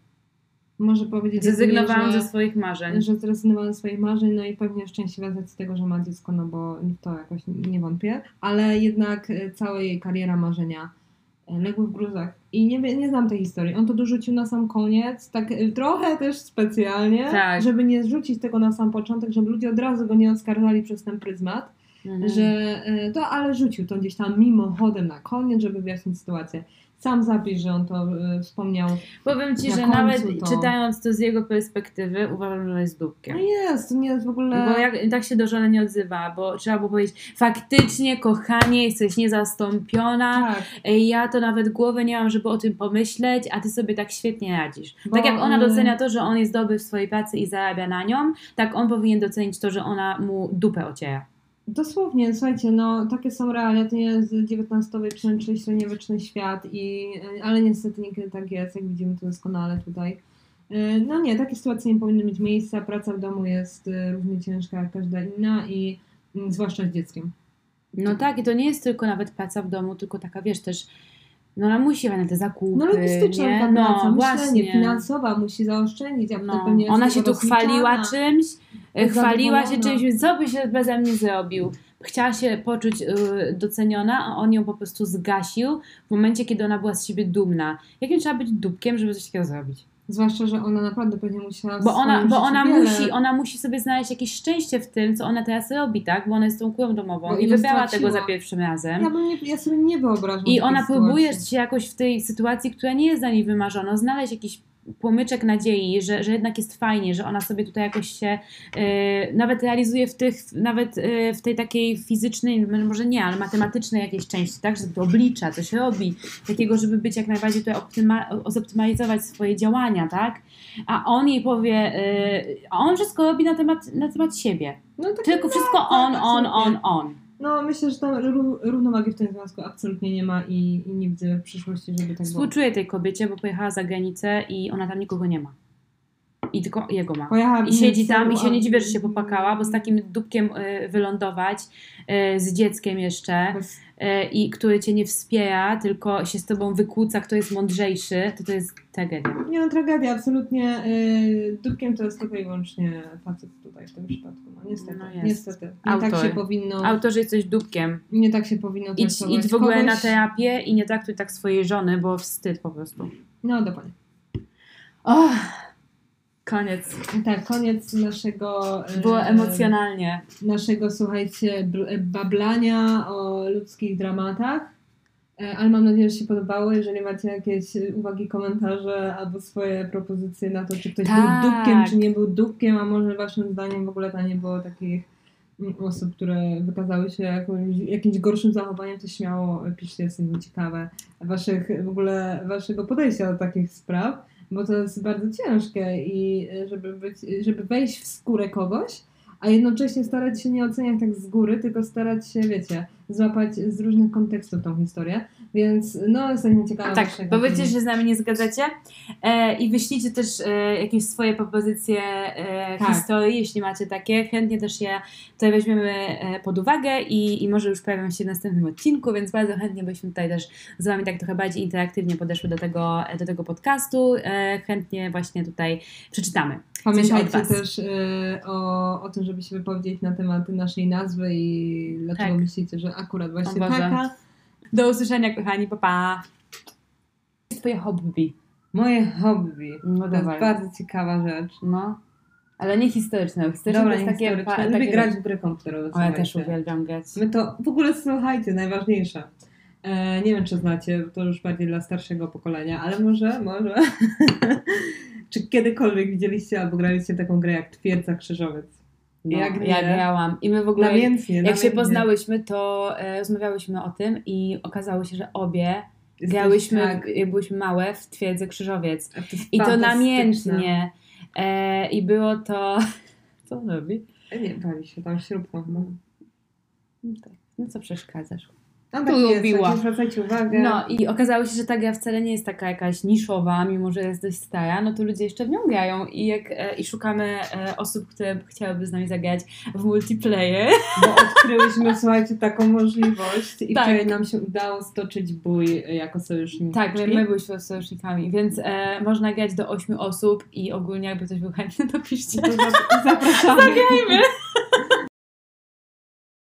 S2: Może powiedzieć
S1: Zrezygnowałam ze swoich marzeń.
S2: że zrezygnowałam ze swoich marzeń, no i pewnie szczęśliwa z racji tego, że ma dziecko, no bo w to jakoś nie wątpię, ale jednak e, cała jej kariera marzenia legły w gruzach. I nie, nie znam tej historii. On to dorzucił na sam koniec, tak e, trochę też specjalnie,
S1: Tak.
S2: żeby nie zrzucić tego na sam początek, żeby ludzie od razu go nie oskarżali przez ten pryzmat,
S1: Mhm.
S2: że e, to, ale rzucił to gdzieś tam mimochodem na koniec, żeby wyjaśnić sytuację. Sam zapisz, że on to e, wspomniał.
S1: Powiem Ci,
S2: na
S1: że nawet
S2: to-
S1: czytając to z jego perspektywy, uważam, że jest dupkiem.
S2: No jest, nie jest w ogóle...
S1: Bo jak, tak się do żony nie odzywa, bo trzeba było powiedzieć, faktycznie, kochanie, jesteś niezastąpiona,
S2: Tak,
S1: ja to nawet głowy nie mam, żeby o tym pomyśleć, a ty sobie tak świetnie radzisz.
S2: Bo,
S1: tak jak ona
S2: y-
S1: docenia to, że on jest dobry w swojej pracy i zarabia na nią, tak on powinien docenić to, że ona mu dupę ociera.
S2: Dosłownie, słuchajcie, no takie są realia, to jest XIX-wieczny czy średniowieczny świat, i, ale niestety niekiedy tak jest, jak widzimy to doskonale tutaj. E, No nie, takie sytuacje nie powinny mieć miejsca, praca w domu jest e, równie ciężka jak każda inna i mm, zwłaszcza z dzieckiem.
S1: No tak, i to nie jest tylko nawet praca w domu, tylko taka, wiesz, też, no ona musi na te zakupy,
S2: No logistyczna
S1: nie?
S2: ta
S1: no,
S2: praca, myślenie,
S1: właśnie.
S2: finansowa, musi zaoszczędzić, a
S1: No. Ona się tu chwaliła czymś, e, chwaliła się czymś, co by się beze mnie zrobił. Chciała się poczuć y, doceniona, a on ją po prostu zgasił w momencie, kiedy ona była z siebie dumna. Jakim trzeba być dupkiem, żeby coś takiego zrobić?
S2: Zwłaszcza, że ona naprawdę pewnie musiała
S1: Bo ona, bo ona,
S2: wiele...
S1: musi, ona musi sobie znaleźć jakieś szczęście w tym, co ona teraz robi, tak? Bo ona jest tą kurą domową
S2: Bo
S1: i wybrała tego za pierwszym razem.
S2: Ja, bym nie, ja sobie nie wyobrażam
S1: I ona próbuje się jakoś w tej sytuacji, która nie jest dla niej wymarzona, znaleźć jakiś płomyczek nadziei, że, że jednak jest fajnie, że ona sobie tutaj jakoś się e, nawet realizuje w tych, nawet e, w tej takiej fizycznej, może nie, ale matematycznej jakiejś części, tak, że to oblicza, coś robi, takiego, żeby być jak najbardziej tutaj optyma, zoptymalizować swoje działania, tak, a on jej powie, e, a on wszystko robi na temat, na temat siebie,
S2: No, tak,
S1: tylko wszystko on,
S2: tak,
S1: on,
S2: absolutnie.
S1: on, on.
S2: No myślę, że tam ró- równowagi w tym związku absolutnie nie ma i, i nie widzę w przyszłości, żeby tak było.
S1: Współczuję tej kobiecie, bo pojechała za granicę i ona tam nikogo nie ma. I tylko jego ma.
S2: Pojechałam
S1: I siedzi tam i się nie dziwię, że się popakała, bo z takim dupkiem y, wylądować, y, z dzieckiem jeszcze,
S2: Bez-
S1: i który cię nie wspiera, tylko się z tobą wykłóca, kto jest mądrzejszy, to to jest tragedia.
S2: Nie no, tragedia, absolutnie. Yy, dupkiem to jest tylko i wyłącznie facet tutaj w tym przypadku. No niestety,
S1: No
S2: niestety. Nie
S1: Autor.
S2: tak się powinno,
S1: Autor, że jesteś dupkiem.
S2: nie tak się powinno
S1: Idź,
S2: traktować
S1: idź w ogóle
S2: kogoś.
S1: na terapię i nie traktuj tak swojej żony, bo wstyd po prostu.
S2: No dokładnie.
S1: Oh, koniec.
S2: Tak, koniec naszego...
S1: Było emocjonalnie.
S2: Naszego, słuchajcie, bl- bablania o ludzkich dramatach. E, Ale mam nadzieję, że się podobało. Jeżeli macie jakieś e, uwagi, komentarze albo swoje propozycje na to, czy ktoś
S1: Tak.
S2: był dupkiem, czy nie był dupkiem, a może waszym zdaniem w ogóle to nie było takich mm, osób, które wykazały się jakimś, jakimś gorszym zachowaniem, to śmiało piszcie, jestem ciekawe waszych, w ogóle waszego podejścia do takich spraw, bo to jest bardzo ciężkie i e, żeby, być, żeby wejść w skórę kogoś, a jednocześnie starać się nie oceniać tak z góry, tylko starać się, wiecie, złapać z różnych kontekstów tą historię, więc no jestem ciekawa
S1: Tak, powiedzcie, że z nami nie zgadzacie e, i wyślijcie też e, jakieś swoje propozycje e,
S2: Tak.
S1: historii, jeśli macie takie. Chętnie też je tutaj weźmiemy e, pod uwagę i, i może już pojawią się w następnym odcinku, więc bardzo chętnie byśmy tutaj też z Wami tak trochę bardziej interaktywnie podeszły do tego, do tego podcastu. E, chętnie właśnie tutaj przeczytamy.
S2: Pamiętajcie też y, o, o tym, żeby się wypowiedzieć na temat naszej nazwy i dlaczego
S1: Tak.
S2: myślicie, że akurat właśnie
S1: Boże.
S2: taka.
S1: Do usłyszenia, kochani, pa pa! Twoje hobby.
S2: Moje hobby.
S1: No
S2: To jest
S1: dawaj.
S2: bardzo ciekawa rzecz.
S1: No. Ale nie historyczne. Historyczne
S2: Dobra,
S1: to jest takie...
S2: historyczne.
S1: pa-
S2: Lubię
S1: takie
S2: grać w gry komputerowe.
S1: O, ja też
S2: słuchajcie.
S1: uwielbiam grać.
S2: My to w ogóle słuchajcie, najważniejsze. E, nie wiem, czy znacie, to już bardziej dla starszego pokolenia, ale może, może. czy kiedykolwiek widzieliście albo graliście w taką grę jak Twierdza Krzyżowiec?
S1: No,
S2: Jak nie?
S1: ja grałam. I my w ogóle,
S2: Namiętnie,
S1: jak się
S2: namiętnie.
S1: poznałyśmy, to e, rozmawiałyśmy o tym i okazało się, że obie
S2: Jesteś-
S1: grałyśmy,
S2: tak,
S1: jak byłyśmy małe, w Twierdzy Krzyżowiec.
S2: to
S1: I to namiętnie. E, I było to... Co on robi?
S2: E, Nie, pali się tam śrubką.
S1: No, tak. no co przeszkadzasz?
S2: No, tak jest,
S1: lubiła.
S2: tak, uwagę.
S1: No i okazało się, że ta gra wcale nie jest taka jakaś niszowa, mimo że jest dość stara, no to ludzie jeszcze w nią grają i, jak, e, i szukamy e, osób, które chciałyby z nami zagrać w multiplayer.
S2: Bo odkryłyśmy, słuchajcie, taką możliwość i
S1: Tak.
S2: wczoraj nam się udało stoczyć bój jako sojusznicy.
S1: Tak, my, my byliśmy sojusznikami, więc e, można grać do 8 osób i ogólnie jakby ktoś był chętny, to piszcie.
S2: To zap- zapraszamy.
S1: Zagrajmy!